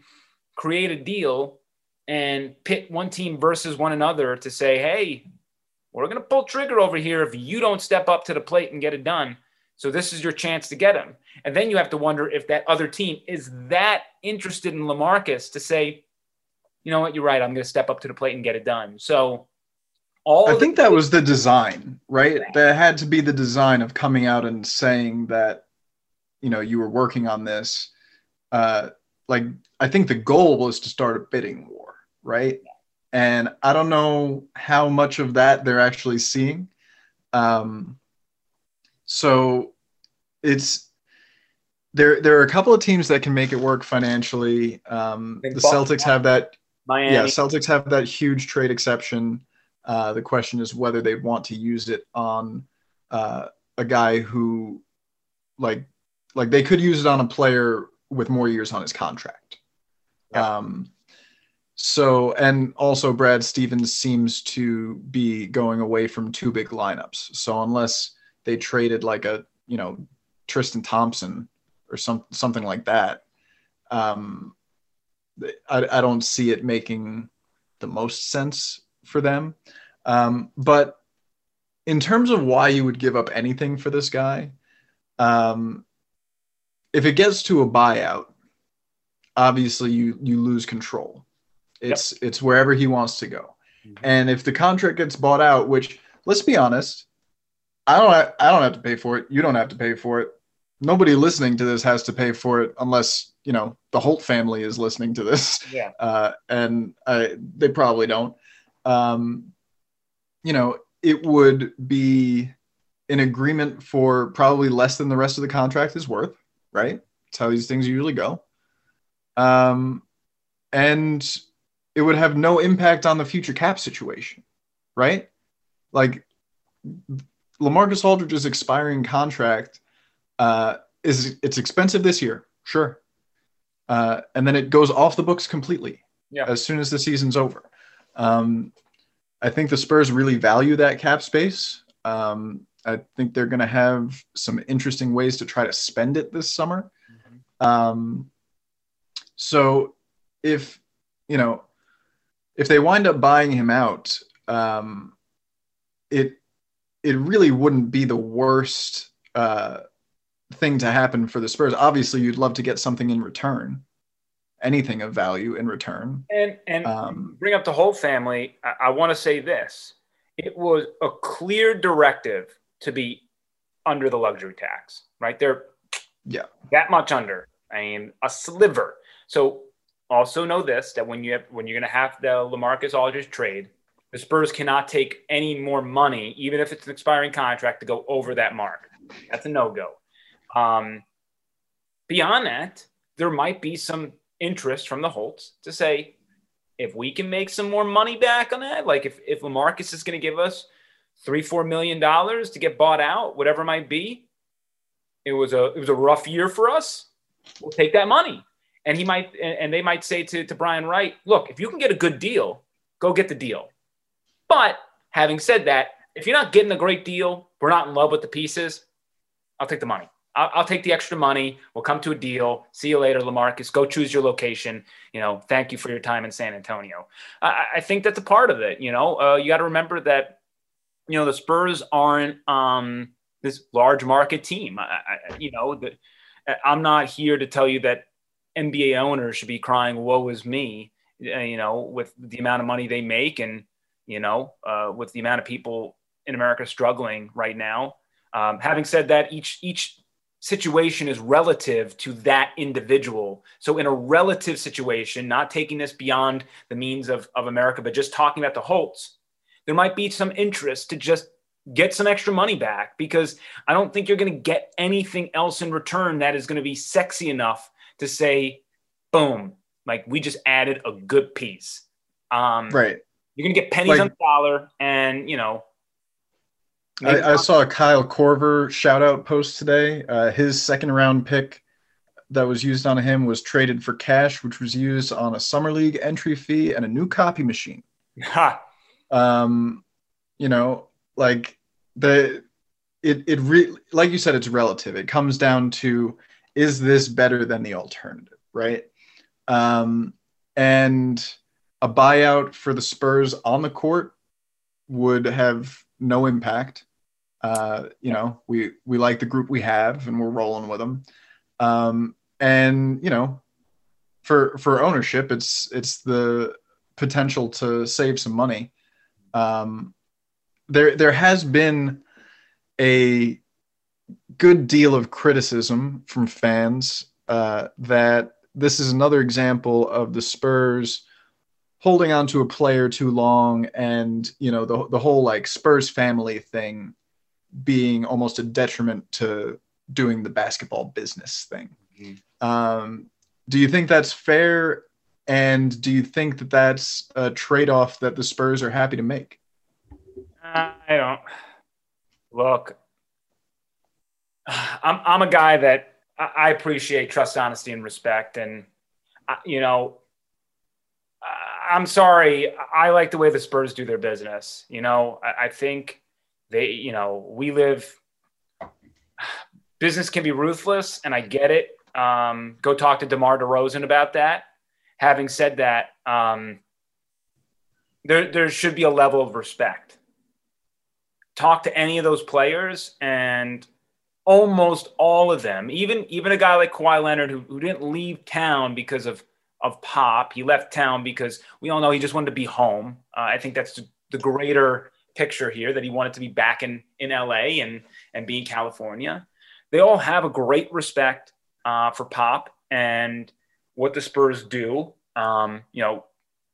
create a deal and pit one team versus one another to say, hey, we're going to pull trigger over here if you don't step up to the plate and get it done. So this is your chance to get him. And then you have to wonder if that other team is that interested in LaMarcus to say, you know what, you're right. I'm going to step up to the plate and get it done. So all I think that was the design, right? That had to be the design of coming out and saying that, you know, you were working on this. Uh, like, I think the goal was to start a bidding war, right? and I don't know how much of that they're actually seeing. Um, so it's there. There are a couple of teams that can make it work financially. Um, the Celtics have that. Miami. Yeah, Celtics have that huge trade exception. Uh, the question is whether they want to use it on uh, a guy who, like, like they could use it on a player with more years on his contract. Yeah. Um, so, and also Brad Stevens seems to be going away from two big lineups. So, unless they traded like a, you know, Tristan Thompson or some something like that, um, I, I don't see it making the most sense for them. Um, but in terms of why you would give up anything for this guy, um, if it gets to a buyout, obviously you you lose control it's yep. it's wherever he wants to go. Mm-hmm. And if the contract gets bought out, which let's be honest, I don't I don't have to pay for it. You don't have to pay for it. Nobody listening to this has to pay for it unless you know the Holt family is listening to this. Yeah. Uh, and I, they probably don't. Um, you know, it would be an agreement for probably less than the rest of the contract is worth, right? That's how these things usually go. Um, and it would have no impact on the future cap situation, right? Like LaMarcus Aldridge's expiring contract uh, is it's expensive this year, sure, uh, and then it goes off the books completely Yeah. as soon as the season's over. Um, I think the Spurs really value that cap space. Um, I think they're going to have some interesting ways to try to spend it this summer. Um, so if you know if they wind up buying him out, um, it it really wouldn't be the worst uh, thing to happen for the Spurs. Obviously, you'd love to get something in return, anything of value in return. And and Um, bring up the Holt family. I, I want to say this: it was a clear directive to be under the luxury tax. Right They're Yeah. that much under. I mean, a sliver. So also know this: that when you have when you're going to have the LaMarcus Aldridge trade, the Spurs cannot take any more money, even if it's an expiring contract, to go over that mark. That's a no go. Um, beyond that, there might be some interest from the Holts to say, if we can make some more money back on that, like if, if LaMarcus is going to give us three, four million dollars to get bought out, whatever it might be, it was a it was a rough year for us. We'll take that money. And he might and they might say to, to Brian Wright, look, if you can get a good deal, go get the deal. But having said that, if you're not getting a great deal, we're not in love with the pieces, I'll take the money. I'll, I'll take the extra money. We'll come to a deal. See you later, LaMarcus. Go choose your location. You know, thank you for your time in San Antonio. I, I think that's a part of it. You know, uh, you got to remember that, you know, the Spurs aren't um, this large market team. I, I, you know, the, I'm not here to tell you that NBA owners should be crying, woe is me, uh, you know, with the amount of money they make and, you know, uh, with the amount of people in America struggling right now. Um, having said that, each each situation is relative to that individual. So in a relative situation, not taking this beyond the means of, of America, but just talking about the Holts, there might be some interest to just get some extra money back because I don't think you're going to get anything else in return that is going to be sexy enough to say, boom, like we just added a good piece. Um, right. You're going to get pennies Like- on the dollar and, you know, I, I saw a Kyle Korver shout out post today. Uh, his second round pick that was used on him was traded for cash, which was used on a summer league entry fee and a new copy machine. [laughs] Ha, Um, you know, like the it it re- like you said, it's relative. It comes down to is this better than the alternative, right? Um, and a buyout for the Spurs on the court would have no impact. Uh, you know, we we like the group we have, and we're rolling with them. Um, and you know, for for ownership, it's it's the potential to save some money. Um, there there has been a good deal of criticism from fans uh, that this is another example of the Spurs holding on to a player too long and you know the, the whole like spurs family thing being almost a detriment to doing the basketball business thing um, do you think that's fair and do you think that that's a trade-off that the spurs are happy to make I don't look. I'm I'm a guy that I I appreciate trust, honesty, and respect, and you know, I- I'm sorry. I like the way the Spurs do their business. You know, I, I think they, you know, we live. Business can be ruthless, and I get it. Um, go talk to DeMar DeRozan about that. Having said that, um, there there should be a level of respect talk to any of those players and almost all of them, even even a guy like Kawhi Leonard who, who didn't leave town because of of pop. He left town because we all know he just wanted to be home. Uh, I think that's the, the greater picture here that he wanted to be back in in LA and and be in California. They all have a great respect uh, for pop and what the Spurs do. Um, you know,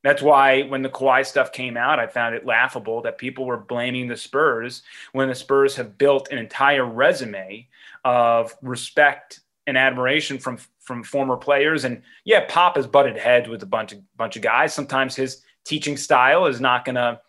that's why when the Kawhi stuff came out, I found it laughable that people were blaming the Spurs when the Spurs have built an entire resume of respect and admiration from from former players. And yeah, Pop has butted heads with a bunch of bunch of guys. Sometimes his teaching style is not going to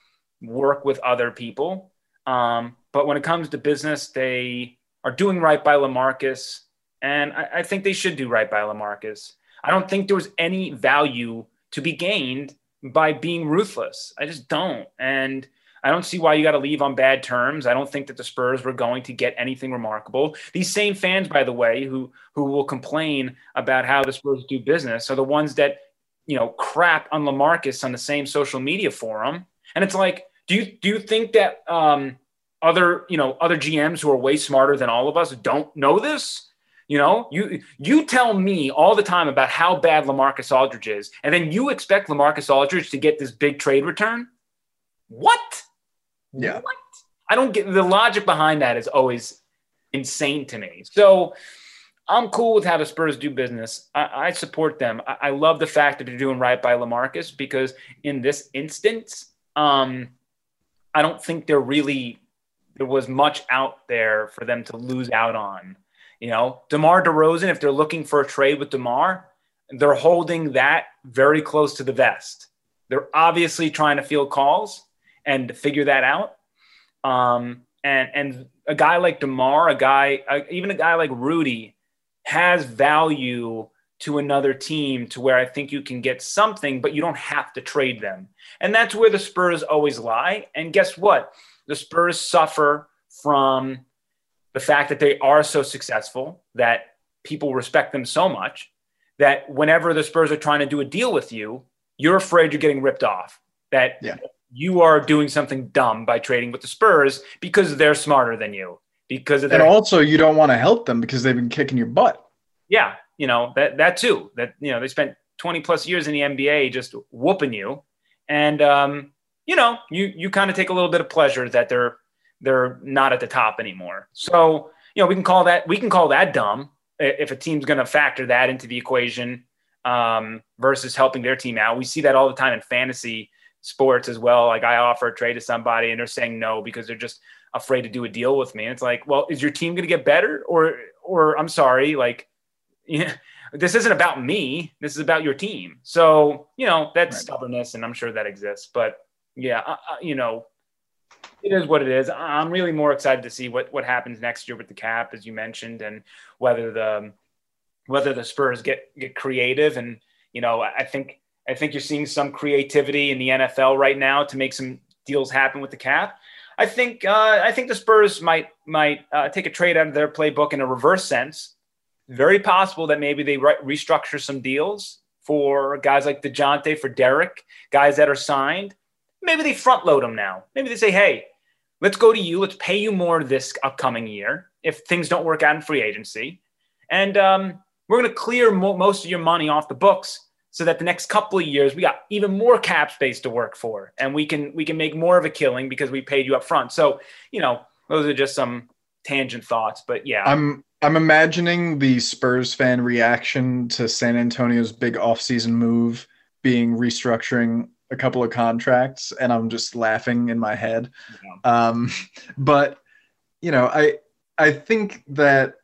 work with other people. Um, but when it comes to business, they are doing right by LaMarcus, and I, I think they should do right by LaMarcus. I don't think there was any value to be gained by being ruthless. I just don't. And I don't see why you got to leave on bad terms. I don't think that the Spurs were going to get anything remarkable. These same fans, by the way, who who will complain about how the Spurs do business, are the ones that you know crap on LaMarcus on the same social media forum. And it's like, do you do you think that um, other you know other GMs who are way smarter than all of us don't know this? You know, you you tell me all the time about how bad LaMarcus Aldridge is, and then you expect LaMarcus Aldridge to get this big trade return. What? Yeah. What? I don't get the logic behind that is always insane to me. So I'm cool with how the Spurs do business. I, I support them. I, I, love the fact that they're doing right by LaMarcus because in this instance, um, I don't think there really there was much out there for them to lose out on. You know, DeMar DeRozan, if they're looking for a trade with DeMar, they're holding that very close to the vest. They're obviously trying to field calls and figure that out. Um, and and a guy like DeMar, a guy, uh, even a guy like Rudy, has value to another team to where I think you can get something, but you don't have to trade them. And that's where the Spurs always lie. And guess what? The Spurs suffer from the fact that they are so successful that people respect them so much that whenever the Spurs are trying to do a deal with you, you're afraid you're getting ripped off. That yeah you are doing something dumb by trading with the Spurs because they're smarter than you. Because of their- and also you don't want to help them because they've been kicking your butt. Yeah, you know that that too. That you know they spent 20 plus years in the NBA just whooping you, and um, you know you you kind of take a little bit of pleasure that they're they're not at the top anymore. So you know we can call that we can call that dumb if a team's going to factor that into the equation um, versus helping their team out. We see that all the time in fantasy sports as well. Like I offer a trade to somebody and they're saying no because they're just afraid to do a deal with me. And it's like, well, is your team going to get better or, or I'm sorry, like, yeah, this isn't about me. This is about your team. So, you know, that's right. stubbornness and I'm sure that exists, but yeah, uh, you know, it is what it is. I'm really more excited to see what, what happens next year with the cap, as you mentioned, and whether the, whether the Spurs get, get creative. And, you know, I think I think you're seeing some creativity in the NFL right now to make some deals happen with the cap. I think uh, I think the Spurs might might uh, take a trade out of their playbook in a reverse sense. Very possible that maybe they re- restructure some deals for guys like Dejounte, for Derrick, guys that are signed. Maybe they front load them now. Maybe they say, "Hey, let's go to you. Let's pay you more this upcoming year if things don't work out in free agency, and um, we're going to clear mo- most of your money off the books." so that the next couple of years we got even more cap space to work for and we can we can make more of a killing because we paid you up front so you know those are just some tangent thoughts but yeah i'm i'm imagining the spurs fan reaction to san antonio's big offseason move being restructuring a couple of contracts and i'm just laughing in my head yeah. um but you know i i think that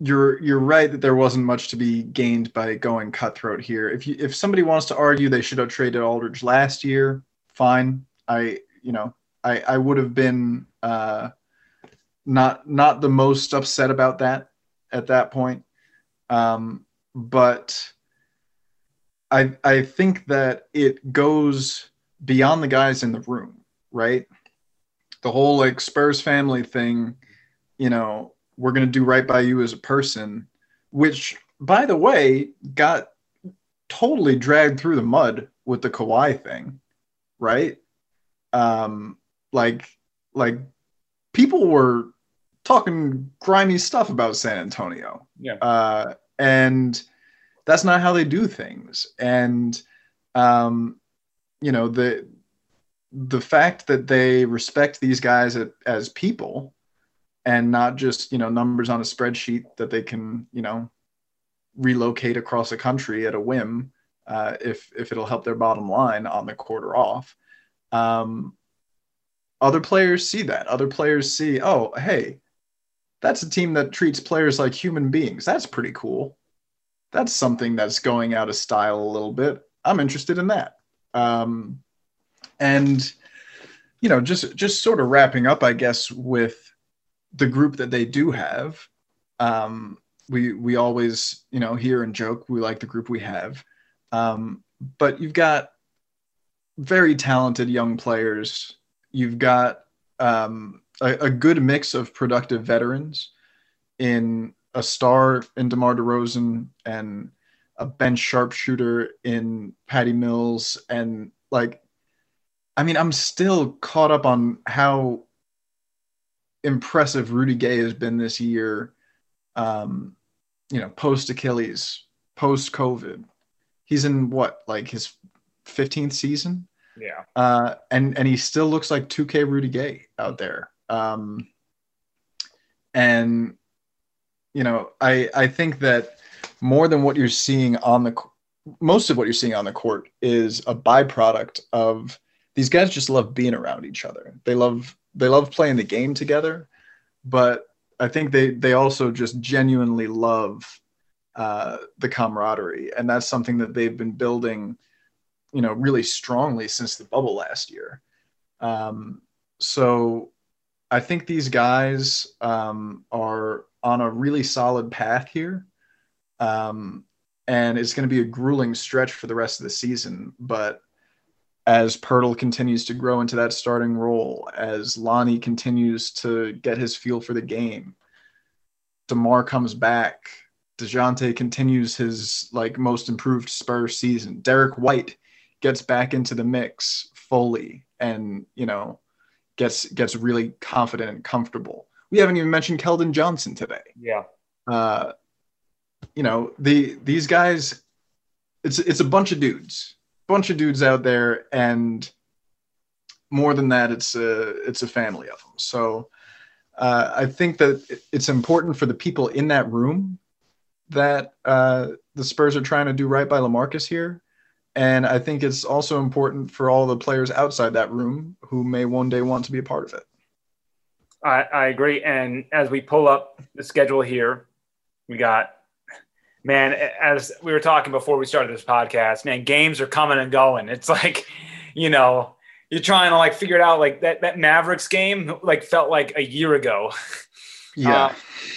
you're you're right that there wasn't much to be gained by going cutthroat here. If you if somebody wants to argue they should have traded Aldridge last year, fine. I you know I I would have been uh, not not the most upset about that at that point. Um, but I I think that it goes beyond the guys in the room, right? The whole like Spurs family thing, you know, we're going to do right by you as a person, which, by the way, got totally dragged through the mud with the Kawhi thing, right? Um, like, like people were talking grimy stuff about San Antonio. Yeah. Uh, and that's not how they do things. And, um, you know, the, the fact that they respect these guys as people and not just you know numbers on a spreadsheet that they can you know relocate across the country at a whim uh, if if it'll help their bottom line on the quarter off. Um, other players see that. Other players see, oh, hey, that's a team that treats players like human beings. That's pretty cool. That's something that's going out of style a little bit. I'm interested in that. Um, and you know, just just sort of wrapping up, I guess, with the group that they do have. Um, we we always you know hear and joke we like the group we have, um, but you've got very talented young players. You've got um, a, a, good mix of productive veterans in a star in DeMar DeRozan and a bench sharpshooter in Patty Mills. And like, I mean, I'm still caught up on how impressive Rudy Gay has been this year. Um, you know, post Achilles, post COVID. He's in what, like his 15th season? Yeah. Uh, and and he still looks like 2K Rudy Gay out there. Um, and you know, I I think that more than what you're seeing on the most of what you're seeing on the court is a byproduct of these guys just love being around each other. They love they love playing the game together, but I think they they also just genuinely love uh, the camaraderie, and that's something that they've been building you know, really strongly since the bubble last year. Um, so I think these guys um, are on a really solid path here. Um, and it's going to be a grueling stretch for the rest of the season. But as Poeltl continues to grow into that starting role, as Lonnie continues to get his feel for the game, DeMar comes back, Dejounte continues his like most improved Spurs season. Derrick White gets back into the mix fully and you know gets gets really confident and comfortable. We haven't even mentioned Keldon Johnson today. Yeah. Uh, you know the these guys, it's it's a bunch of dudes, bunch of dudes out there, and more than that, it's a it's a family of them. So uh, I think that it's important for the people in that room that uh, the Spurs are trying to do right by LaMarcus here and I think it's also important for all the players outside that room who may one day want to be a part of it. I, I agree. And as we pull up the schedule here, we got, man, as we were talking before we started this podcast, man, games are coming and going. It's like, you know, you're trying to like figure it out. Like that, that Mavericks game, like felt like a year ago. [laughs] Yeah.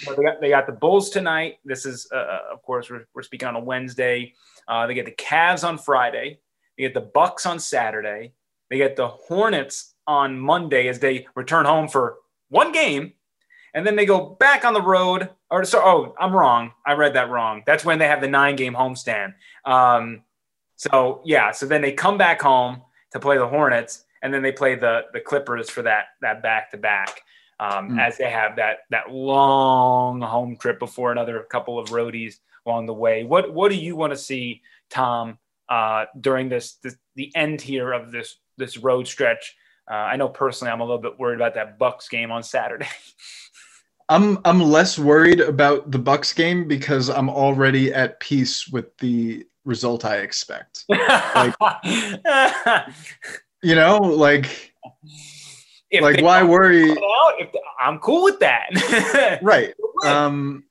Uh, they, got, they got the Bulls tonight. This is, uh, uh, of course, we're, we're speaking on a Wednesday. Uh, they get the Cavs on Friday. They get the Bucks on Saturday. They get the Hornets on Monday as they return home for one game, and then they go back on the road. Or so, oh, I'm wrong. I read that wrong. That's when they have the nine-game homestand. Um, so yeah, so then they come back home to play the Hornets, and then they play the the Clippers for that that back-to-back. Um, mm. As they have that that long home trip before another couple of roadies along the way. What what do you want to see, Tom, uh, during this, this, the end here of this this road stretch? Uh, I know personally, I'm a little bit worried about that Bucks game on Saturday. [laughs] I'm I'm less worried about the Bucks game because I'm already at peace with the result I expect. Like, [laughs] you know, like if like why worry? Out, I'm cool with that. [laughs] right. Um,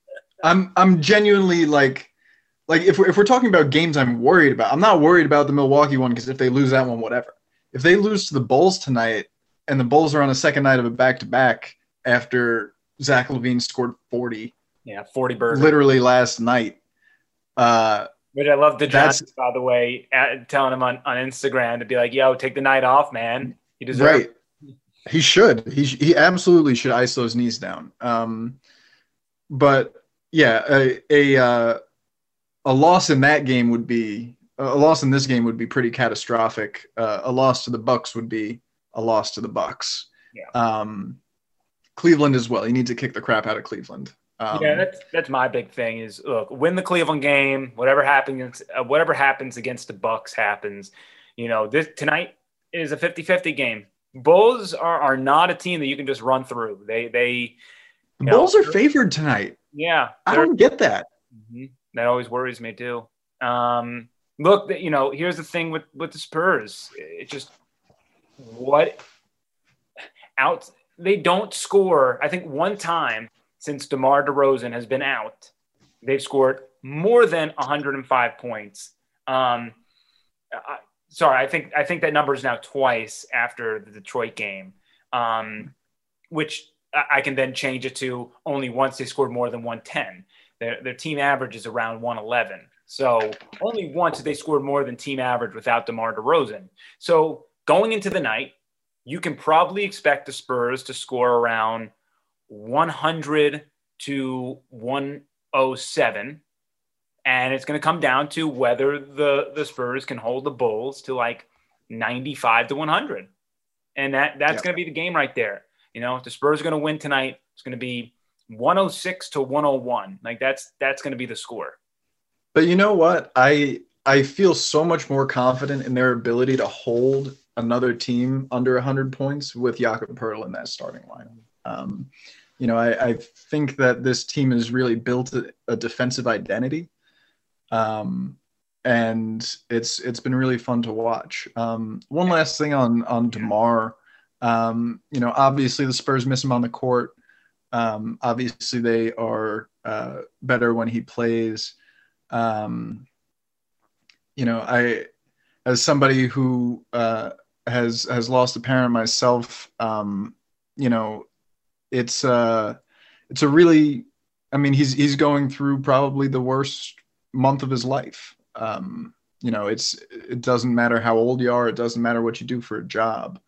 I'm I'm genuinely like like if we're, if we're talking about games I'm worried about, I'm not worried about the Milwaukee one because if they lose that one, whatever. If they lose to the Bulls tonight and the Bulls are on a second night of a back to back after Zach LaVine scored 40. Yeah, 40 birds. Literally last night. Uh, Which I love the Johnson, by the way, at, telling him on, on Instagram to be like, yo, take the night off, man. He deserves right. It. He should. He, he absolutely should ice those knees down. Um, but yeah, a a, uh, a loss in that game would be a loss in this game would be pretty catastrophic. Uh, a loss to the Bucks would be a loss to the Bucks. Yeah. Um, Cleveland as well. You need to kick the crap out of Cleveland. Um, yeah, that's that's my big thing. Is look, win the Cleveland game. Whatever happens, uh, whatever happens against the Bucks happens. You know, this tonight is a 50-50 game. Bulls are, are not a team that you can just run through. They they Bulls know, are favored tonight. Yeah, I don't get that. Mm-hmm. That always worries me too. Um, look, you know, here's the thing with with the Spurs. It just what out they don't score. I think one time since DeMar DeRozan has been out, they've scored more than 105 points. Um, I, sorry, I think I think that number is now twice after the Detroit game, um, which I can then change it to only once they scored more than 110. Their, their team average is around 111. So only once they scored more than team average without DeMar DeRozan. So going into the night, you can probably expect the Spurs to score around 100 to 107. And it's going to come down to whether the, the Spurs can hold the Bulls to like 95 to 100. And that, that's going to be the game right there. You know, the Spurs are going to win tonight, it's going to be 106 to 101. Like that's that's going to be the score. But you know what? I I feel so much more confident in their ability to hold another team under 100 points with Jakob Poeltl in that starting line. Um, you know, I, I, think that this team has really built a, a defensive identity, um, and it's it's been really fun to watch. Um, one last thing on on DeMar, um, you know, obviously the Spurs miss him on the court. Um, obviously, they are uh, better when he plays. Um, you know, I, as somebody who uh, has has lost a parent myself, um, you know, it's uh, it's a really, I mean, he's he's going through probably the worst month of his life. Um, you know, it's it doesn't matter how old you are, it doesn't matter what you do for a job,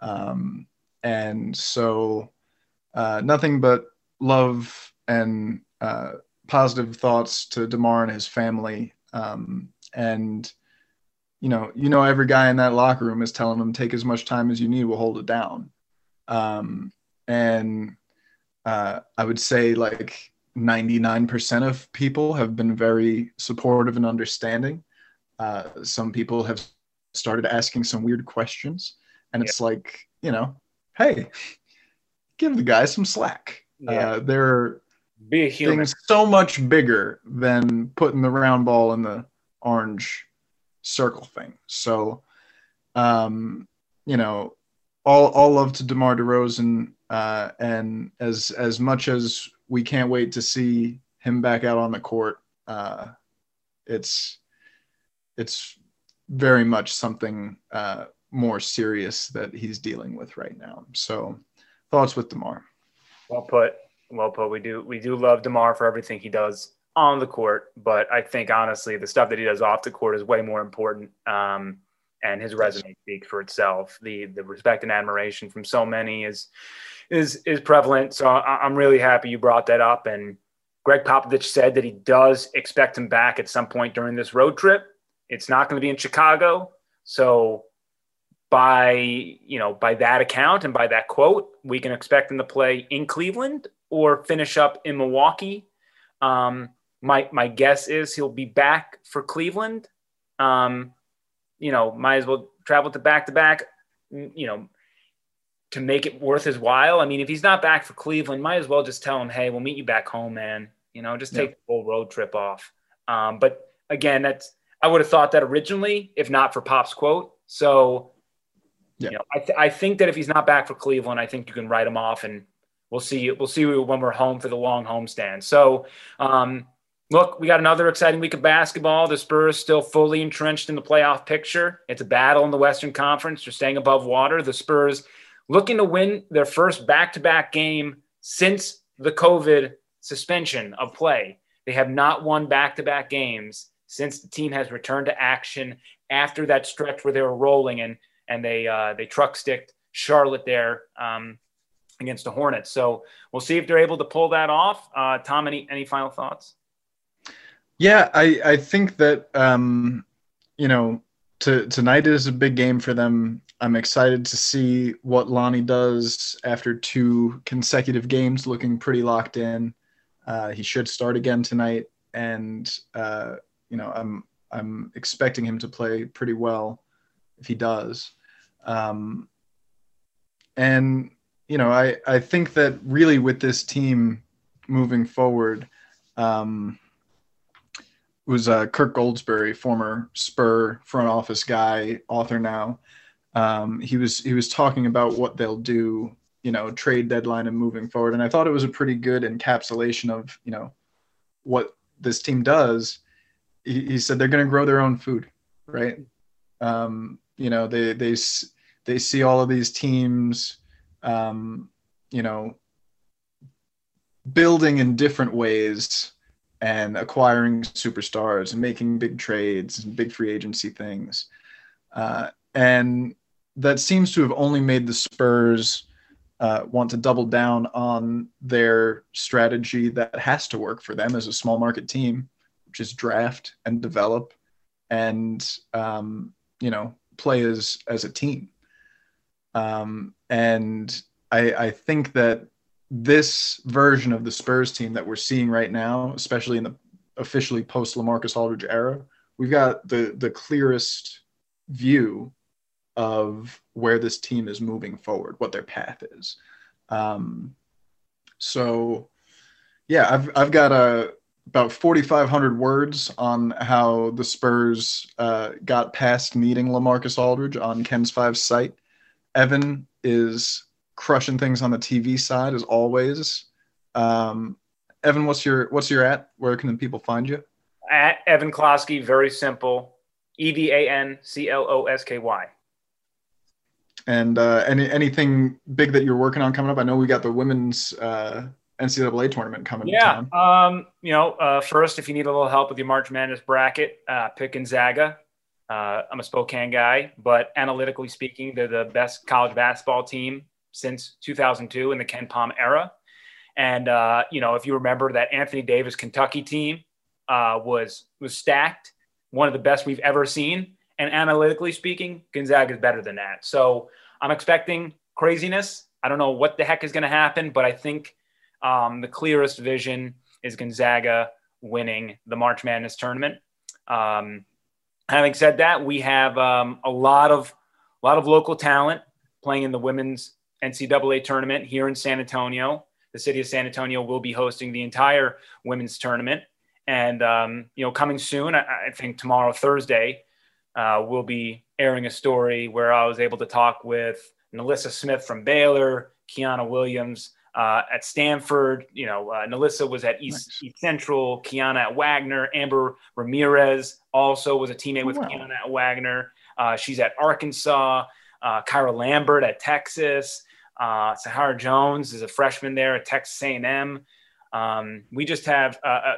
um, and so uh, nothing but love and uh, positive thoughts to DeMar and his family. Um, and you know, you know, every guy in that locker room is telling him, "Take as much time as you need. We'll hold it down." Um, and uh, I would say like 99% of people have been very supportive and understanding. Uh, some people have started asking some weird questions, and it's yeah. like, you know, hey, give the guy some slack. Yeah. Uh, there are Be a human. things so much bigger than putting the round ball in the orange circle thing. So, um, you know, all all love to DeMar DeRozan, uh, and as as much as we can't wait to see him back out on the court, uh, it's it's very much something uh, more serious that he's dealing with right now. So thoughts with DeMar. Well put. Well put. We do we do love DeMar for everything he does on the court, but I think honestly the stuff that he does off the court is way more important. Um, and his resume speaks for itself. The the respect and admiration from so many is is is prevalent. So I, am really happy you brought that up. And Gregg Popovich said that he does expect him back at some point during this road trip. It's not going to be in Chicago, so by you know by that account and by that quote, we can expect him to play in Cleveland or finish up in Milwaukee. Um, my my guess is he'll be back for Cleveland. Um, you know, might as well travel to back to back. You know, to make it worth his while. I mean, if he's not back for Cleveland, might as well just tell him, "Hey, we'll meet you back home, man." You know, just take yeah. the whole road trip off. Um, but again, that's I would have thought that originally, if not for Pop's quote. So yeah. You know, I, th- I think that if he's not back for Cleveland, I think you can write him off, and we'll see. We'll see when we're home for the long homestand. So, um, look, we got another exciting week of basketball. The Spurs still fully entrenched in the playoff picture. It's a battle in the Western Conference. They're staying above water. The Spurs looking to win their first back-to-back game since the COVID suspension of play. They have not won back-to-back games since the team has returned to action after that stretch where they were rolling and and they uh, they truck sticked Charlotte there um, against the Hornets. So we'll see if they're able to pull that off. Uh, Tom, any any final thoughts? Yeah, I I think that um, you know to, tonight is a big game for them. I'm excited to see what Lonnie does after two consecutive games, looking pretty locked in. Uh, he should start again tonight, and uh, you know I'm I'm expecting him to play pretty well if he does. Um, and you know, I I think that really with this team moving forward, um, was uh, Kirk Goldsberry, former Spur front office guy, author now. Um, he was he was talking about what they'll do you know trade deadline and moving forward. And I thought it was a pretty good encapsulation of you know what this team does. He, he said they're going to grow their own food, right? Um, you know they they they see all of these teams, um, you know, building in different ways and acquiring superstars and making big trades and big free agency things. Uh, and that seems to have only made the Spurs uh, want to double down on their strategy that has to work for them as a small market team, which is draft and develop and, um, you know, play as, as a team. Um, and I, I think that this version of the Spurs team that we're seeing right now, especially in the officially post LaMarcus Aldridge era, we've got the the clearest view of where this team is moving forward, what their path is. Um, so, yeah, I've I've got a about 4,500 words on how the Spurs uh, got past meeting LaMarcus Aldridge on Ken's Five site. Evan is crushing things on the TV side as always. Um, Evan, what's your what's your at? Where can people find you? At Evan Closky, very simple. E V A N C L O S K Y. And uh, any anything big that you're working on coming up? I know we got the women's uh, NCAA tournament coming. Yeah. Um, you know, uh, first, if you need a little help with your March Madness bracket, uh, pick Gonzaga. Uh, I'm a Spokane guy, but analytically speaking, they're the best college basketball team since 2002 in the KenPom era. And uh, you know, if you remember that Anthony Davis Kentucky team uh, was was stacked, one of the best we've ever seen. And analytically speaking, Gonzaga is better than that. So I'm expecting craziness. I don't know what the heck is going to happen, but I think um, the clearest vision is Gonzaga winning the March Madness tournament. Um, having said that, we have um, a lot of a lot of local talent playing in the women's NCAA tournament here in San Antonio. The city of San Antonio will be hosting the entire women's tournament. And, um, you know, coming soon, I, I think tomorrow, Thursday, uh, we'll be airing a story where I was able to talk with NaLyssa Smith from Baylor, Kiana Williams uh, at Stanford. You know, uh, NaLyssa was at East, nice. East, Central, Kiana at Wagner, Amber Ramirez also was a teammate with wow. Kiana at Wagner. Uh, she's at Arkansas. Uh, Kyra Lambert at Texas. Uh, Sahara Jones is a freshman there at Texas A&M. Um, we just have uh, uh,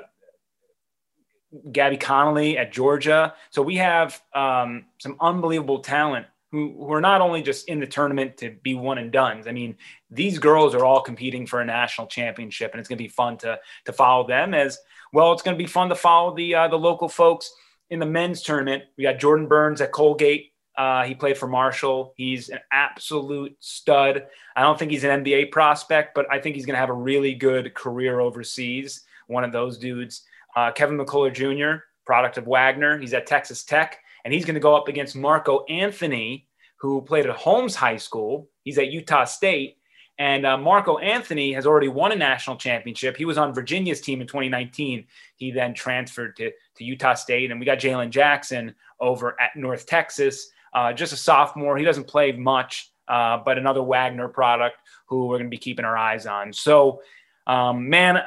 Gabby Connally at Georgia. So we have um, some unbelievable talent who, are not only just in the tournament to be one and done. I mean, these girls are all competing for a national championship, and it's going to be fun to to follow them as well. It's going to be fun to follow the uh, the local folks in the men's tournament. We got Jordan Burns at Colgate. Uh, he played for Marshall. He's an absolute stud. I don't think he's an NBA prospect, but I think he's going to have a really good career overseas. One of those dudes. Uh, Kevin McCullar Jr., product of Wagner. He's at Texas Tech, and he's going to go up against Marco Anthony, who played at Holmes High School. He's at Utah State. And uh, Marco Anthony has already won a national championship. He was on Virginia's team in 2019. He then transferred to, to Utah State. And we got Jalen Jackson over at North Texas uh, just a sophomore. He doesn't play much, uh, but another Wagner product who we're going to be keeping our eyes on. So, um, man,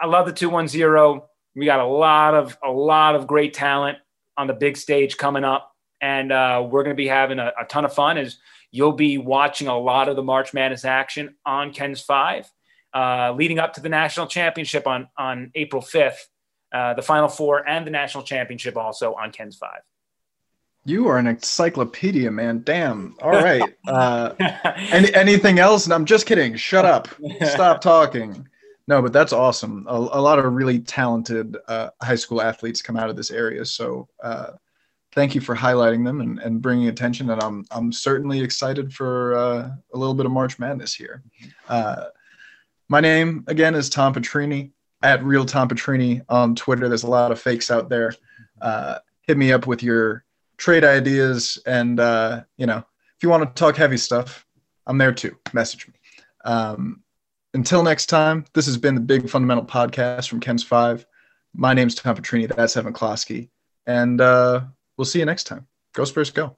I love the 210. We got a lot of a lot of great talent on the big stage coming up, and uh, we're going to be having a, a, ton of fun. As you'll be watching a lot of the March Madness action on Ken's Five, uh, leading up to the national championship on on April 5th, uh, the Final Four, and the national championship also on Ken's Five. You are an encyclopedia, man. Damn. All right. [laughs] Uh, any, anything else? And I'm just kidding. Shut up. [laughs] Stop talking. No, but that's awesome. A, a lot of really talented uh, high school athletes come out of this area. So uh, thank you for highlighting them and, and bringing attention. And I'm, I'm certainly excited for uh, a little bit of March Madness here. Uh, my name, again, is Tom Petrini at Real Tom Petrini on Twitter. There's a lot of fakes out there. Uh, hit me up with your trade ideas, and uh, you know, if you want to talk heavy stuff, I'm there too. Message me. Um, until next time, this has been the Big Fundamental Podcast from Ken's Five. My name's Tom Petrini. That's Evan Closky, and uh, we'll see you next time. Go Spurs, go!